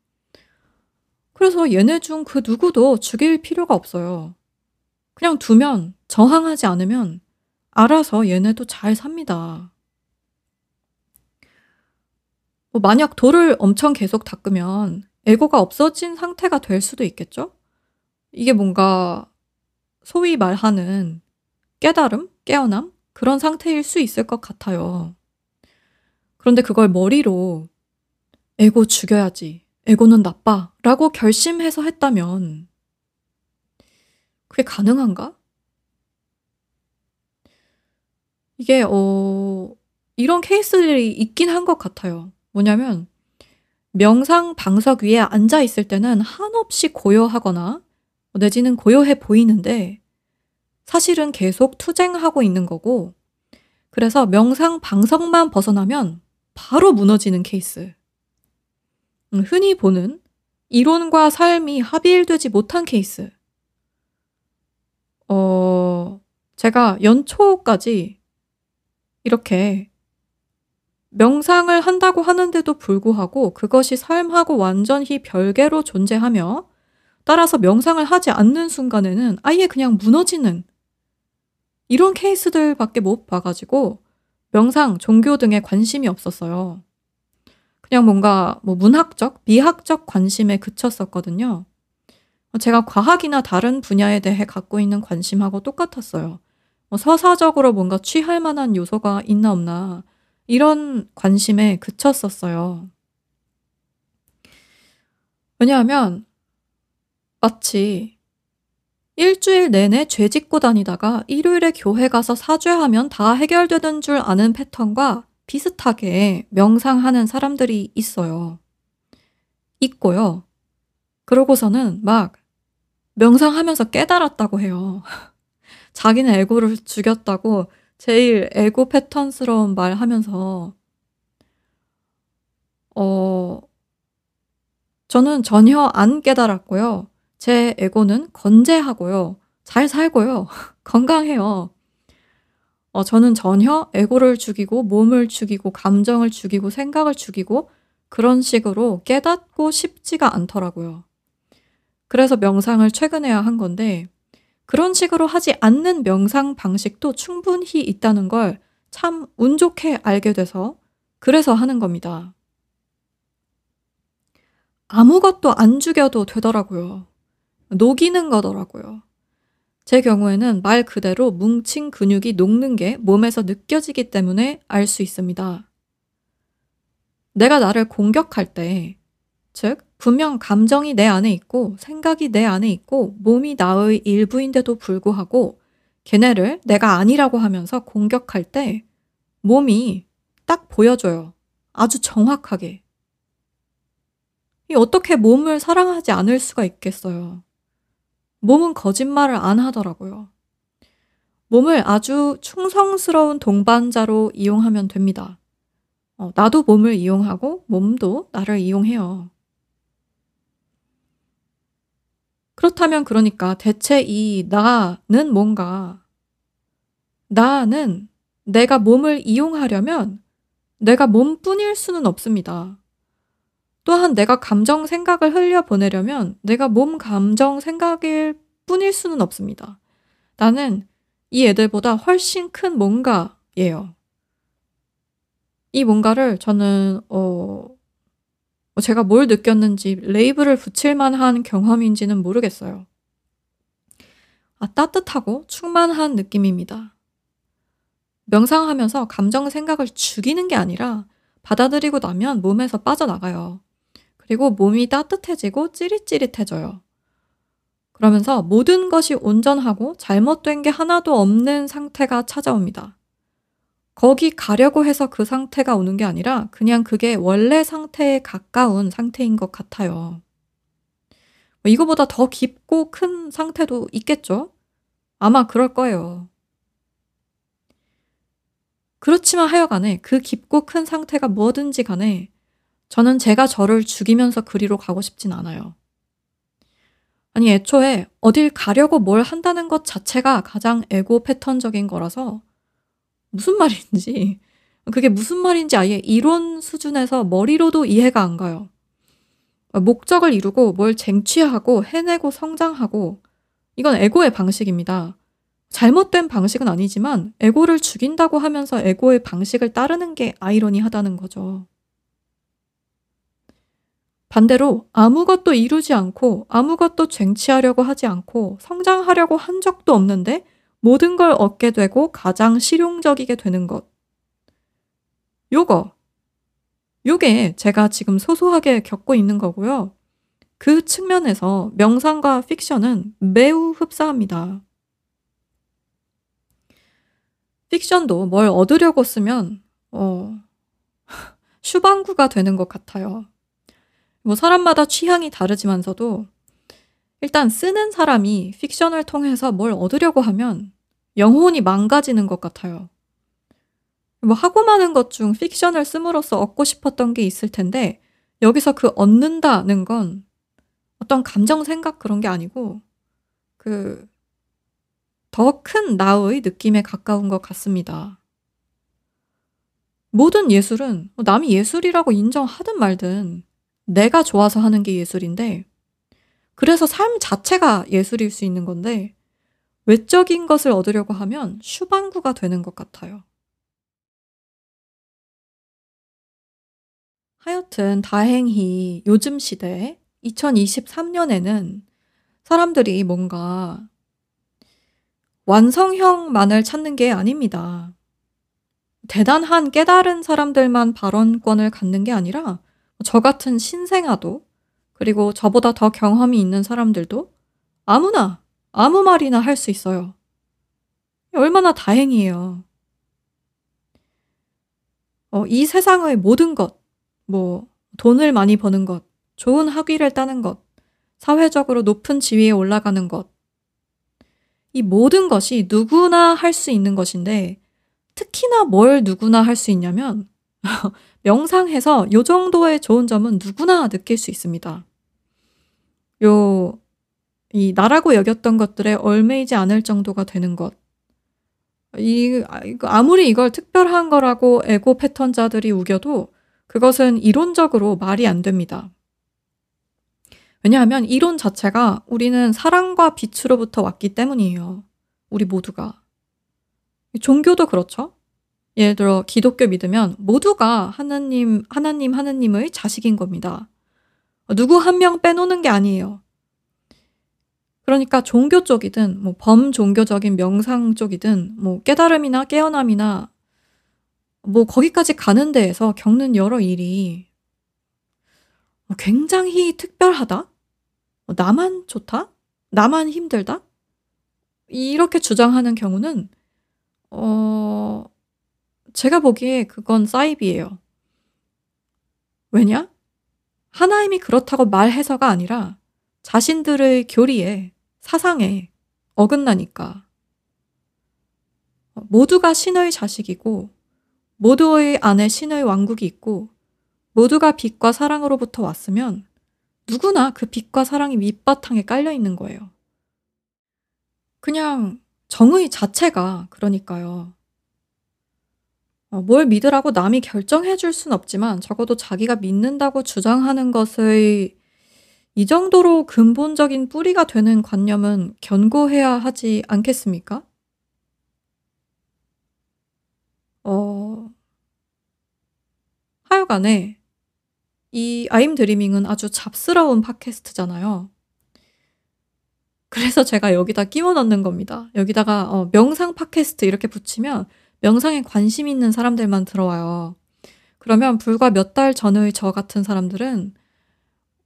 그래서 얘네 중 그 누구도 죽일 필요가 없어요. 그냥 두면 저항하지 않으면 알아서 얘네도 잘 삽니다. 뭐 만약 돌을 엄청 계속 닦으면 에고가 없어진 상태가 될 수도 있겠죠? 이게 뭔가 소위 말하는 깨달음? 깨어남? 그런 상태일 수 있을 것 같아요. 그런데 그걸 머리로 에고 죽여야지. 에고는 나빠. 라고 결심해서 했다면 그게 가능한가? 이게, 어, 이런 케이스들이 있긴 한 것 같아요. 뭐냐면, 명상 방석 위에 앉아 있을 때는 한없이 고요하거나 내지는 고요해 보이는데 사실은 계속 투쟁하고 있는 거고 그래서 명상 방석만 벗어나면 바로 무너지는 케이스. 음, 흔히 보는 이론과 삶이 합일되지 못한 케이스. 어, 제가 연초까지 이렇게 명상을 한다고 하는데도 불구하고 그것이 삶하고 완전히 별개로 존재하며 따라서 명상을 하지 않는 순간에는 아예 그냥 무너지는 이런 케이스들밖에 못 봐가지고 명상, 종교 등에 관심이 없었어요. 그냥 뭔가 뭐 문학적, 미학적 관심에 그쳤었거든요. 제가 과학이나 다른 분야에 대해 갖고 있는 관심하고 똑같았어요. 뭐 서사적으로 뭔가 취할 만한 요소가 있나 없나 이런 관심에 그쳤었어요. 왜냐하면 마치 일주일 내내 죄 짓고 다니다가 일요일에 교회 가서 사죄하면 다 해결되는 줄 아는 패턴과 비슷하게 명상하는 사람들이 있어요. 있고요. 그러고서는 막 명상하면서 깨달았다고 해요. 자기는 에고를 죽였다고 제일 에고 패턴스러운 말 하면서, 어, 저는 전혀 안 깨달았고요. 제 에고는 건재하고요. 잘 살고요. 건강해요. 어, 저는 전혀 에고를 죽이고 몸을 죽이고 감정을 죽이고 생각을 죽이고 그런 식으로 깨닫고 싶지가 않더라고요. 그래서 명상을 최근에 한 건데 그런 식으로 하지 않는 명상 방식도 충분히 있다는 걸 참 운 좋게 알게 돼서 그래서 하는 겁니다. 아무것도 안 죽여도 되더라고요. 녹이는 거더라고요. 제 경우에는 말 그대로 뭉친 근육이 녹는 게 몸에서 느껴지기 때문에 알 수 있습니다. 내가 나를 공격할 때, 즉, 분명 감정이 내 안에 있고 생각이 내 안에 있고 몸이 나의 일부인데도 불구하고 걔네를 내가 아니라고 하면서 공격할 때 몸이 딱 보여줘요. 아주 정확하게. 이 어떻게 몸을 사랑하지 않을 수가 있겠어요. 몸은 거짓말을 안 하더라고요. 몸을 아주 충성스러운 동반자로 이용하면 됩니다. 어, 나도 몸을 이용하고 몸도 나를 이용해요. 그렇다면 그러니까 대체 이 나는 뭔가 나는 내가 몸을 이용하려면 내가 몸뿐일 수는 없습니다. 또한 내가 감정 생각을 흘려보내려면 내가 몸 감정 생각일 뿐일 수는 없습니다. 나는 이 애들보다 훨씬 큰 뭔가예요. 이 뭔가를 저는 어 제가 뭘 느꼈는지 레이블을 붙일 만한 경험인지는 모르겠어요. 아, 따뜻하고 충만한 느낌입니다. 명상하면서 감정 생각을 죽이는 게 아니라 받아들이고 나면 몸에서 빠져나가요. 그리고 몸이 따뜻해지고 찌릿찌릿해져요. 그러면서 모든 것이 온전하고 잘못된 게 하나도 없는 상태가 찾아옵니다. 거기 가려고 해서 그 상태가 오는 게 아니라 그냥 그게 원래 상태에 가까운 상태인 것 같아요. 뭐 이거보다 더 깊고 큰 상태도 있겠죠? 아마 그럴 거예요. 그렇지만 하여간에 그 깊고 큰 상태가 뭐든지 간에 저는 제가 저를 죽이면서 그리로 가고 싶진 않아요. 아니, 애초에 어딜 가려고 뭘 한다는 것 자체가 가장 에고 패턴적인 거라서 무슨 말인지, 그게 무슨 말인지 아예 이론 수준에서 머리로도 이해가 안 가요. 목적을 이루고 뭘 쟁취하고 해내고 성장하고 이건 에고의 방식입니다. 잘못된 방식은 아니지만 에고를 죽인다고 하면서 에고의 방식을 따르는 게 아이러니하다는 거죠. 반대로 아무것도 이루지 않고 아무것도 쟁취하려고 하지 않고 성장하려고 한 적도 없는데 모든 걸 얻게 되고 가장 실용적이게 되는 것. 요거. 요게 제가 지금 소소하게 겪고 있는 거고요. 그 측면에서 명상과 픽션은 매우 흡사합니다. 픽션도 뭘 얻으려고 쓰면 어 슈방구가 되는 것 같아요. 뭐 사람마다 취향이 다르지만서도 일단 쓰는 사람이 픽션을 통해서 뭘 얻으려고 하면 영혼이 망가지는 것 같아요. 뭐 하고 많은 것 중 픽션을 씀으로써 얻고 싶었던 게 있을 텐데 여기서 그 얻는다는 건 어떤 감정 생각 그런 게 아니고 그 더 큰 나의 느낌에 가까운 것 같습니다. 모든 예술은 뭐 남이 예술이라고 인정하든 말든 내가 좋아서 하는 게 예술인데 그래서 삶 자체가 예술일 수 있는 건데 외적인 것을 얻으려고 하면 슈방구가 되는 것 같아요. 하여튼 다행히 요즘 시대 2023년에는 사람들이 뭔가 완성형만을 찾는 게 아닙니다. 대단한 깨달은 사람들만 발언권을 갖는 게 아니라 저 같은 신생아도 그리고 저보다 더 경험이 있는 사람들도 아무나 아무 말이나 할 수 있어요. 얼마나 다행이에요. 어, 이 세상의 모든 것, 뭐 돈을 많이 버는 것, 좋은 학위를 따는 것, 사회적으로 높은 지위에 올라가는 것, 이 모든 것이 누구나 할 수 있는 것인데 특히나 뭘 누구나 할 수 있냐면 명상해서 요 정도의 좋은 점은 누구나 느낄 수 있습니다. 요, 이 나라고 여겼던 것들에 얼매이지 않을 정도가 되는 것. 이, 아무리 이걸 특별한 거라고 에고 패턴자들이 우겨도 그것은 이론적으로 말이 안 됩니다. 왜냐하면 이론 자체가 우리는 사랑과 빛으로부터 왔기 때문이에요. 우리 모두가. 종교도 그렇죠. 예를 들어 기독교 믿으면 모두가 하나님, 하나님, 하나님의 자식인 겁니다. 누구 한 명 빼놓는 게 아니에요. 그러니까 종교 쪽이든 뭐 범종교적인 명상 쪽이든 뭐 깨달음이나 깨어남이나 뭐 거기까지 가는 데에서 겪는 여러 일이 굉장히 특별하다? 나만 좋다? 나만 힘들다? 이렇게 주장하는 경우는 어 제가 보기에 그건 사이비예요. 왜냐? 하나님이 그렇다고 말해서가 아니라 자신들의 교리에 사상에 어긋나니까. 모두가 신의 자식이고 모두의 안에 신의 왕국이 있고 모두가 빛과 사랑으로부터 왔으면 누구나 그 빛과 사랑이 밑바탕에 깔려 있는 거예요. 그냥 정의 자체가 그러니까요. 어, 뭘 믿으라고 남이 결정해 줄 순 없지만 적어도 자기가 믿는다고 주장하는 것의 이 정도로 근본적인 뿌리가 되는 관념은 견고해야 하지 않겠습니까? 어, 하여간에 이 아임 드리밍은 아주 잡스러운 팟캐스트잖아요. 그래서 제가 여기다 끼워 넣는 겁니다. 여기다가 어, 명상 팟캐스트 이렇게 붙이면 명상에 관심 있는 사람들만 들어와요. 그러면 불과 몇 달 전의 저 같은 사람들은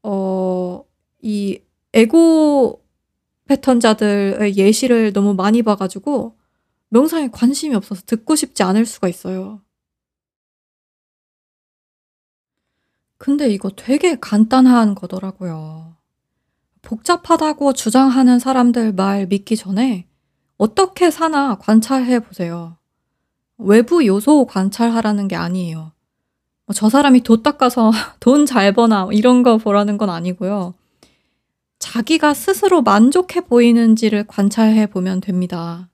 어, 이 에고 패턴자들의 예시를 너무 많이 봐가지고 명상에 관심이 없어서 듣고 싶지 않을 수가 있어요. 근데 이거 되게 간단한 거더라고요. 복잡하다고 주장하는 사람들 말 믿기 전에 어떻게 사나 관찰해 보세요. 외부 요소 관찰하라는 게 아니에요. 뭐저 사람이 돈 닦아서 돈 잘 버나 이런 거 보라는 건 아니고요. 자기가 스스로 만족해 보이는지를 관찰해 보면 됩니다.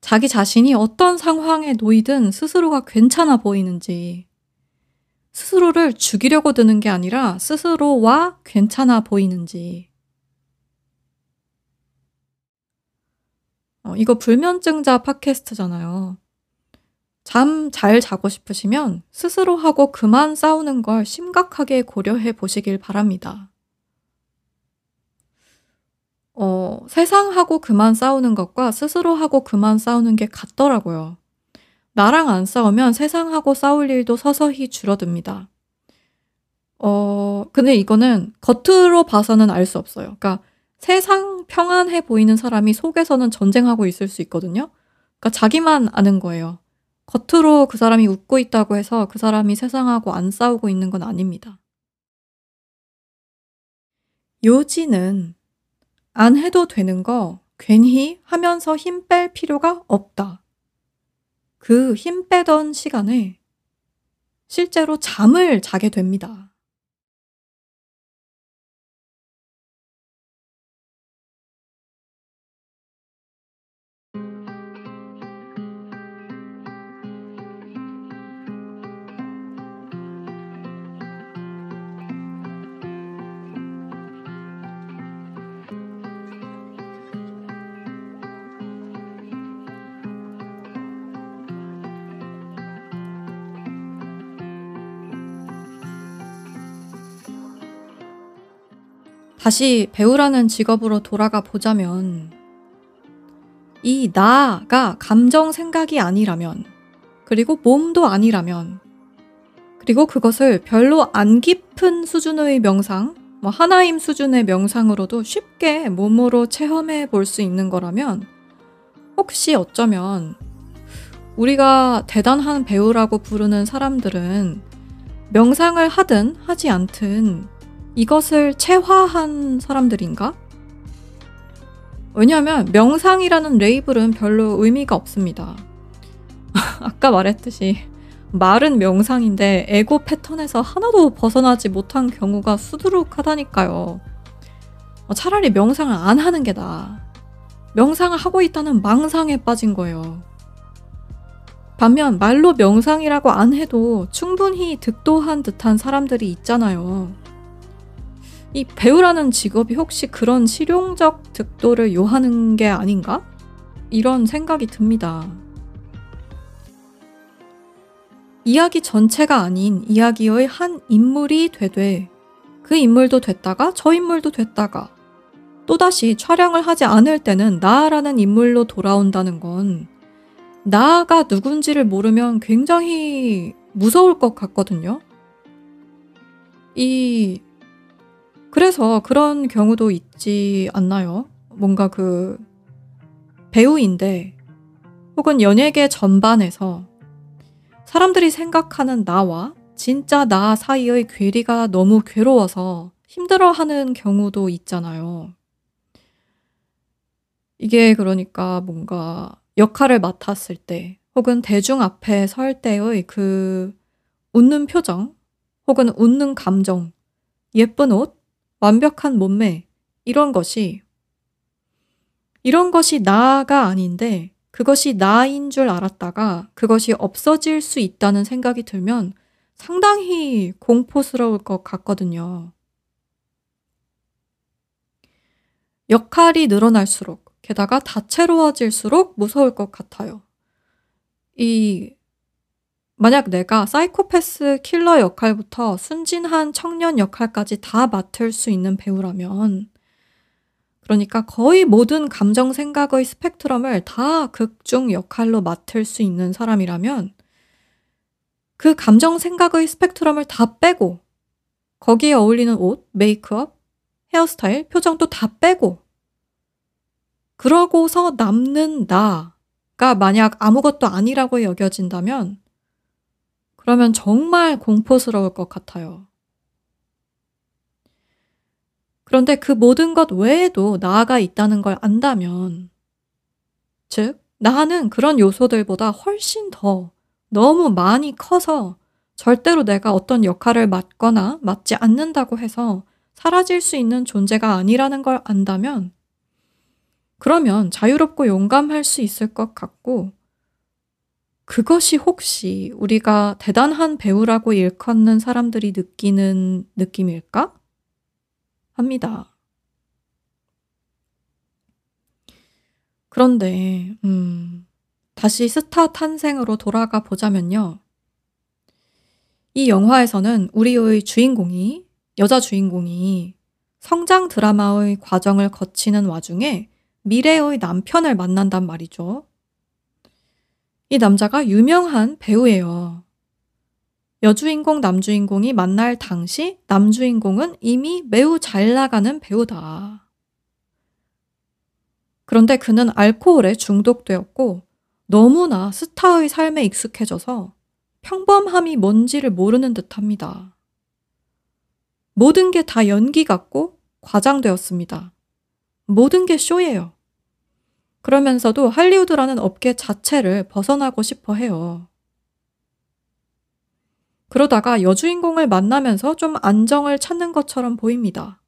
자기 자신이 어떤 상황에 놓이든 스스로가 괜찮아 보이는지, 스스로를 죽이려고 드는 게 아니라 스스로와 괜찮아 보이는지. 어, 이거 불면증자 팟캐스트잖아요. 잠 잘 자고 싶으시면 스스로 하고 그만 싸우는 걸 심각하게 고려해 보시길 바랍니다. 어, 세상하고 그만 싸우는 것과 스스로 하고 그만 싸우는 게 같더라고요. 나랑 안 싸우면 세상하고 싸울 일도 서서히 줄어듭니다. 어, 근데 이거는 겉으로 봐서는 알 수 없어요. 그러니까 세상 평안해 보이는 사람이 속에서는 전쟁하고 있을 수 있거든요. 그러니까 자기만 아는 거예요. 겉으로 그 사람이 웃고 있다고 해서 그 사람이 세상하고 안 싸우고 있는 건 아닙니다. 요지는 안 해도 되는 거 괜히 하면서 힘 뺄 필요가 없다. 그 힘 빼던 시간에 실제로 잠을 자게 됩니다. 다시 배우라는 직업으로 돌아가 보자면, 이 나가 감정 생각이 아니라면, 그리고 몸도 아니라면, 그리고 그것을 별로 안 깊은 수준의 명상, 뭐 하나임 수준의 명상으로도 쉽게 몸으로 체험해 볼 수 있는 거라면, 혹시 어쩌면 우리가 대단한 배우라고 부르는 사람들은 명상을 하든 하지 않든 이것을 체화한 사람들인가? 왜냐하면 명상이라는 레이블은 별로 의미가 없습니다. 아까 말했듯이 말은 명상인데 에고 패턴에서 하나도 벗어나지 못한 경우가 수두룩하다니까요. 어, 차라리 명상을 안 하는 게 나아. 명상을 하고 있다는 망상에 빠진 거예요. 반면 말로 명상이라고 안 해도 충분히 득도한 듯한 사람들이 있잖아요. 이 배우라는 직업이 혹시 그런 실용적 득도를 요하는 게 아닌가? 이런 생각이 듭니다. 이야기 전체가 아닌 이야기의 한 인물이 되되 그 인물도 됐다가 저 인물도 됐다가 또다시 촬영을 하지 않을 때는 나라는 인물로 돌아온다는 건 나가 누군지를 모르면 굉장히 무서울 것 같거든요. 이 그래서 그런 경우도 있지 않나요? 뭔가 그 배우인데 혹은 연예계 전반에서 사람들이 생각하는 나와 진짜 나 사이의 괴리가 너무 괴로워서 힘들어하는 경우도 있잖아요. 이게 그러니까 뭔가 역할을 맡았을 때 혹은 대중 앞에 설 때의 그 웃는 표정 혹은 웃는 감정, 예쁜 옷, 완벽한 몸매, 이런 것이, 이런 것이 나가 아닌데, 그것이 나인 줄 알았다가 그것이 없어질 수 있다는 생각이 들면 상당히 공포스러울 것 같거든요. 역할이 늘어날수록, 게다가 다채로워질수록 무서울 것 같아요. 이 만약 내가 사이코패스 킬러 역할부터 순진한 청년 역할까지 다 맡을 수 있는 배우라면, 그러니까 거의 모든 감정 생각의 스펙트럼을 다 극중 역할로 맡을 수 있는 사람이라면, 그 감정 생각의 스펙트럼을 다 빼고, 거기에 어울리는 옷, 메이크업, 헤어스타일, 표정도 다 빼고, 그러고서 남는 나가 만약 아무것도 아니라고 여겨진다면, 그러면 정말 공포스러울 것 같아요. 그런데 그 모든 것 외에도 나아가 있다는 걸 안다면, 즉, 나는 그런 요소들보다 훨씬 더 너무 많이 커서 절대로 내가 어떤 역할을 맡거나 맡지 않는다고 해서 사라질 수 있는 존재가 아니라는 걸 안다면, 그러면 자유롭고 용감할 수 있을 것 같고, 그것이 혹시 우리가 대단한 배우라고 일컫는 사람들이 느끼는 느낌일까? 합니다. 그런데, 음, 다시 스타 탄생으로 돌아가 보자면요. 이 영화에서는 우리의 주인공이, 여자 주인공이 성장 드라마의 과정을 거치는 와중에 미래의 남편을 만난단 말이죠. 이 남자가 유명한 배우예요. 여주인공, 남주인공이 만날 당시 남주인공은 이미 매우 잘 나가는 배우다. 그런데 그는 알코올에 중독되었고 너무나 스타의 삶에 익숙해져서 평범함이 뭔지를 모르는 듯 합니다. 모든 게 다 연기 같고 과장되었습니다. 모든 게 쇼예요. 그러면서도 할리우드라는 업계 자체를 벗어나고 싶어 해요. 그러다가 여주인공을 만나면서 좀 안정을 찾는 것처럼 보입니다.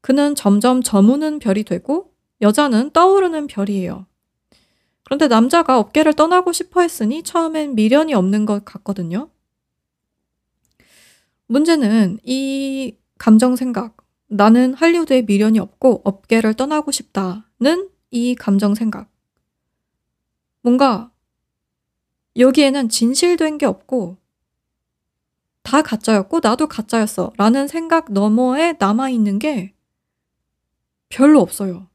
그는 점점 저무는 별이 되고 여자는 떠오르는 별이에요. 그런데 남자가 업계를 떠나고 싶어 했으니 처음엔 미련이 없는 것 같거든요. 문제는 이 감정 생각, 나는 할리우드에 미련이 없고 업계를 떠나고 싶다는 이 감정 생각. 뭔가 여기에는 진실된 게 없고 다 가짜였고 나도 가짜였어 라는 생각 너머에 남아있는 게 별로 없어요.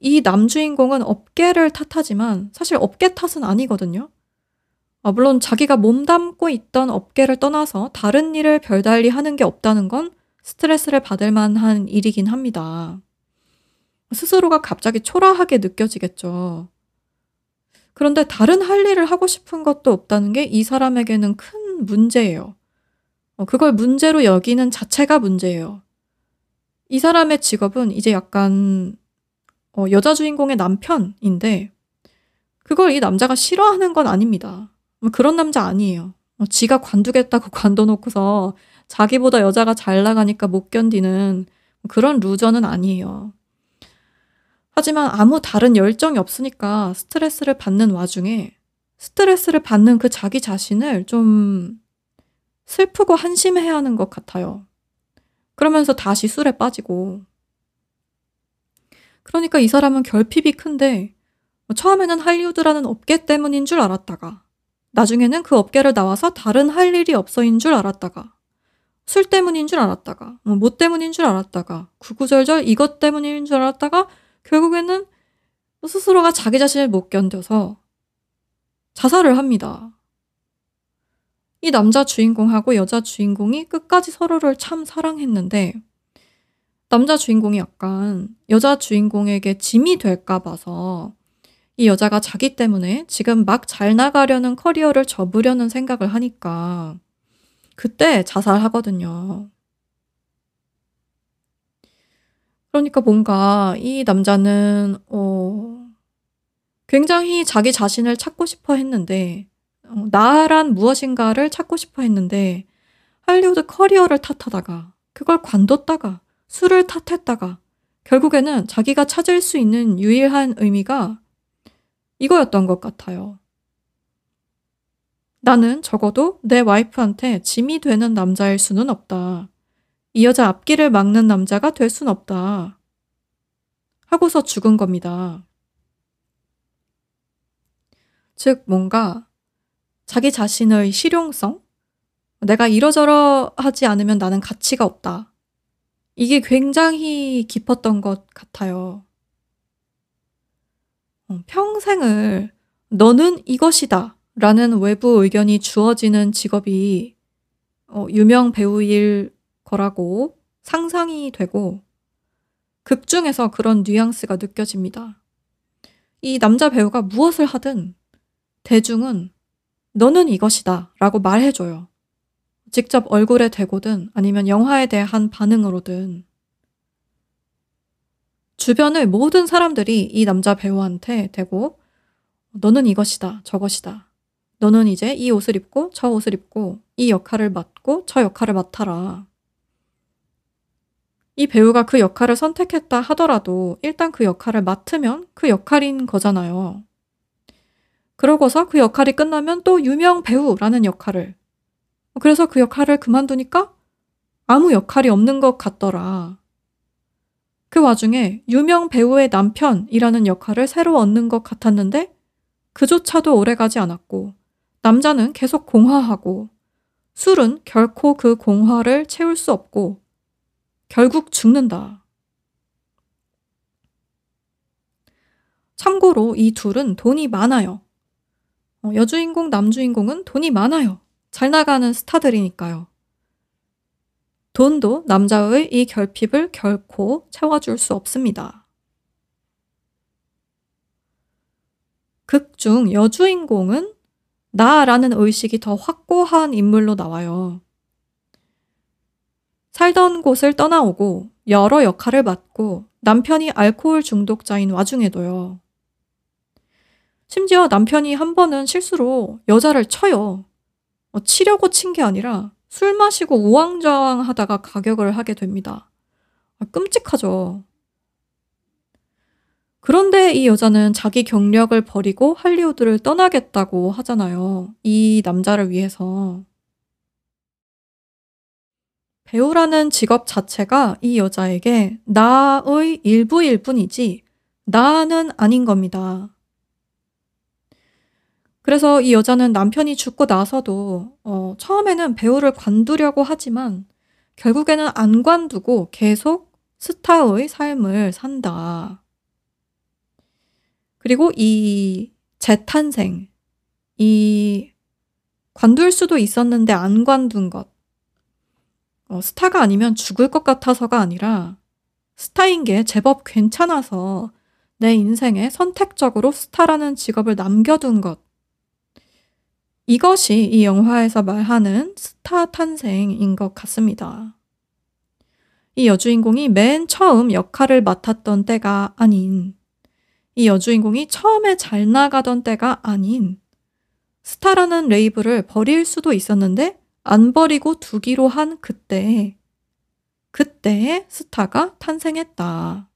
이 남주인공은 업계를 탓하지만 사실 업계 탓은 아니거든요. 아, 물론 자기가 몸담고 있던 업계를 떠나서 다른 일을 별달리 하는 게 없다는 건 스트레스를 받을 만한 일이긴 합니다. 스스로가 갑자기 초라하게 느껴지겠죠. 그런데 다른 할 일을 하고 싶은 것도 없다는 게 이 사람에게는 큰 문제예요. 어, 그걸 문제로 여기는 자체가 문제예요. 이 사람의 직업은 이제 약간 어, 여자 주인공의 남편인데 그걸 이 남자가 싫어하는 건 아닙니다. 뭐 그런 남자 아니에요. 어, 지가 관두겠다고 관둬놓고서 자기보다 여자가 잘 나가니까 못 견디는 그런 루저는 아니에요. 하지만 아무 다른 열정이 없으니까 스트레스를 받는 와중에 스트레스를 받는 그 자기 자신을 좀 슬프고 한심해야 하는 것 같아요. 그러면서 다시 술에 빠지고. 그러니까 이 사람은 결핍이 큰데 처음에는 할리우드라는 업계 때문인 줄 알았다가 나중에는 그 업계를 나와서 다른 할 일이 없어인 줄 알았다가 술 때문인 줄 알았다가 뭐 때문인 줄 알았다가 구구절절 이것 때문인 줄 알았다가 결국에는 스스로가 자기 자신을 못 견뎌서 자살을 합니다. 이 남자 주인공하고 여자 주인공이 끝까지 서로를 참 사랑했는데 남자 주인공이 약간 여자 주인공에게 짐이 될까 봐서 이 여자가 자기 때문에 지금 막 잘 나가려는 커리어를 접으려는 생각을 하니까 그때 자살하거든요. 그러니까 뭔가 이 남자는 어 굉장히 자기 자신을 찾고 싶어 했는데 어 나란 무엇인가를 찾고 싶어 했는데 할리우드 커리어를 탓하다가 그걸 관뒀다가 술을 탓했다가 결국에는 자기가 찾을 수 있는 유일한 의미가 이거였던 것 같아요. 나는 적어도 내 와이프한테 짐이 되는 남자일 수는 없다. 이 여자 앞길을 막는 남자가 될 순 없다. 하고서 죽은 겁니다. 즉, 뭔가 자기 자신의 실용성? 내가 이러저러 하지 않으면 나는 가치가 없다. 이게 굉장히 깊었던 것 같아요. 어, 평생을 너는 이것이다 라는 외부 의견이 주어지는 직업이 어, 유명 배우 일 거라고 상상이 되고 극 중에서 그런 뉘앙스가 느껴집니다. 이 남자 배우가 무엇을 하든 대중은 너는 이것이다 라고 말해줘요. 직접 얼굴에 대고든 아니면 영화에 대한 반응으로든 주변의 모든 사람들이 이 남자 배우한테 대고 너는 이것이다 저것이다 너는 이제 이 옷을 입고 저 옷을 입고 이 역할을 맡고 저 역할을 맡아라. 이 배우가 그 역할을 선택했다 하더라도 일단 그 역할을 맡으면 그 역할인 거잖아요. 그러고서 그 역할이 끝나면 또 유명 배우라는 역할을. 그래서 그 역할을 그만두니까 아무 역할이 없는 것 같더라. 그 와중에 유명 배우의 남편이라는 역할을 새로 얻는 것 같았는데 그조차도 오래 가지 않았고 남자는 계속 공화하고 술은 결코 그 공화를 채울 수 없고 결국 죽는다. 참고로 이 둘은 돈이 많아요. 어, 여주인공, 남주인공은 돈이 많아요. 잘 나가는 스타들이니까요. 돈도 남자의 이 결핍을 결코 채워줄 수 없습니다. 극 중 여주인공은 나라는 의식이 더 확고한 인물로 나와요. 살던 곳을 떠나오고 여러 역할을 맡고 남편이 알코올 중독자인 와중에도요. 심지어 남편이 한 번은 실수로 여자를 쳐요. 어, 치려고 친 게 아니라 술 마시고 우왕좌왕 하다가 가격을 하게 됩니다. 아, 끔찍하죠. 그런데 이 여자는 자기 경력을 버리고 할리우드를 떠나겠다고 하잖아요. 이 남자를 위해서. 배우라는 직업 자체가 이 여자에게 나의 일부일 뿐이지 나는 아닌 겁니다. 그래서 이 여자는 남편이 죽고 나서도 어, 처음에는 배우를 관두려고 하지만 결국에는 안 관두고 계속 스타의 삶을 산다. 그리고 이 재탄생, 이 관둘 수도 있었는데 안 관둔 것. 어, 스타가 아니면 죽을 것 같아서가 아니라 스타인 게 제법 괜찮아서 내 인생에 선택적으로 스타라는 직업을 남겨둔 것. 이것이 이 영화에서 말하는 스타 탄생인 것 같습니다. 이 여주인공이 맨 처음 역할을 맡았던 때가 아닌, 이 여주인공이 처음에 잘 나가던 때가 아닌, 스타라는 레이블을 버릴 수도 있었는데, 안 버리고 두기로 한 그때, 그때의 스타가 탄생했다.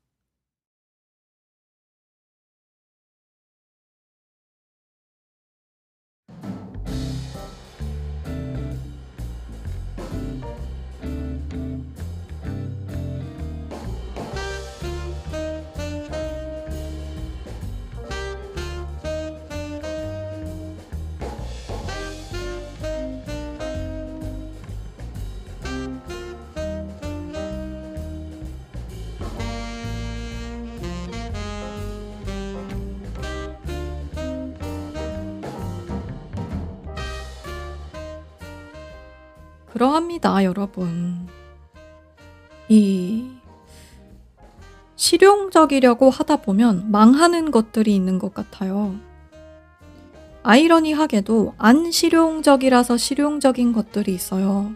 그러합니다, 여러분. 이 실용적이려고 하다 보면 망하는 것들이 있는 것 같아요. 아이러니하게도 안 실용적이라서 실용적인 것들이 있어요.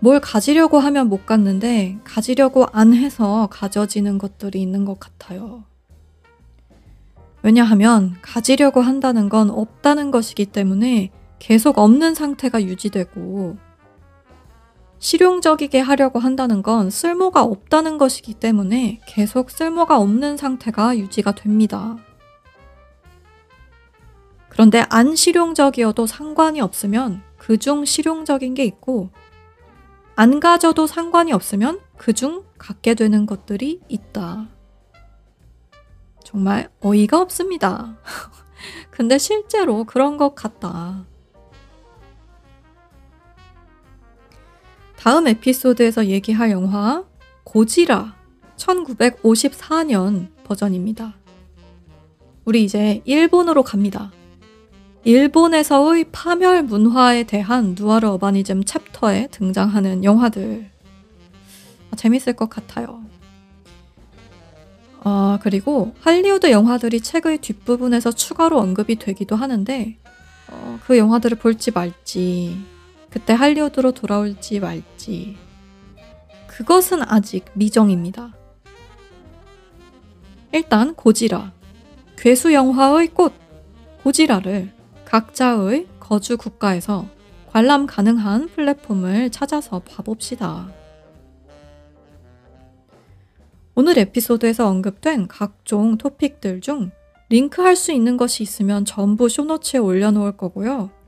뭘 가지려고 하면 못 갖는데 가지려고 안 해서 가져지는 것들이 있는 것 같아요. 왜냐하면 가지려고 한다는 건 없다는 것이기 때문에 계속 없는 상태가 유지되고 실용적이게 하려고 한다는 건 쓸모가 없다는 것이기 때문에 계속 쓸모가 없는 상태가 유지가 됩니다. 그런데 안 실용적이어도 상관이 없으면 그중 실용적인 게 있고 안 가져도 상관이 없으면 그중 갖게 되는 것들이 있다. 정말 어이가 없습니다. 근데 실제로 그런 것 같다. 다음 에피소드에서 얘기할 영화 고지라 1954년 버전입니다. 우리 이제 일본으로 갑니다. 일본에서의 파멸 문화에 대한 누아르 어바니즘 챕터에 등장하는 영화들. 아, 재밌을 것 같아요. 아, 그리고 할리우드 영화들이 책의 뒷부분에서 추가로 언급이 되기도 하는데, 어, 그 영화들을 볼지 말지, 그때 할리우드로 돌아올지 말지. 그것은 아직 미정입니다. 일단 고지라. 괴수 영화의 꽃 고지라를 각자의 거주 국가에서 관람 가능한 플랫폼을 찾아서 봐봅시다. 오늘 에피소드에서 언급된 각종 토픽들 중 링크할 수 있는 것이 있으면 전부 쇼노츠에 올려놓을 거고요.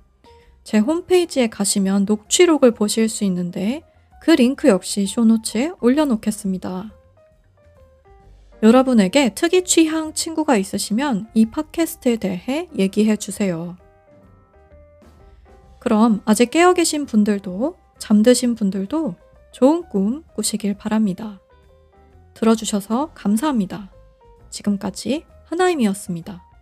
제 홈페이지에 가시면 녹취록을 보실 수 있는데 그 링크 역시 쇼노츠에 올려놓겠습니다. 여러분에게 특이 취향 친구가 있으시면 이 팟캐스트에 대해 얘기해 주세요. 그럼 아직 깨어 계신 분들도 잠드신 분들도 좋은 꿈 꾸시길 바랍니다. 들어주셔서 감사합니다. 지금까지 하나임이었습니다.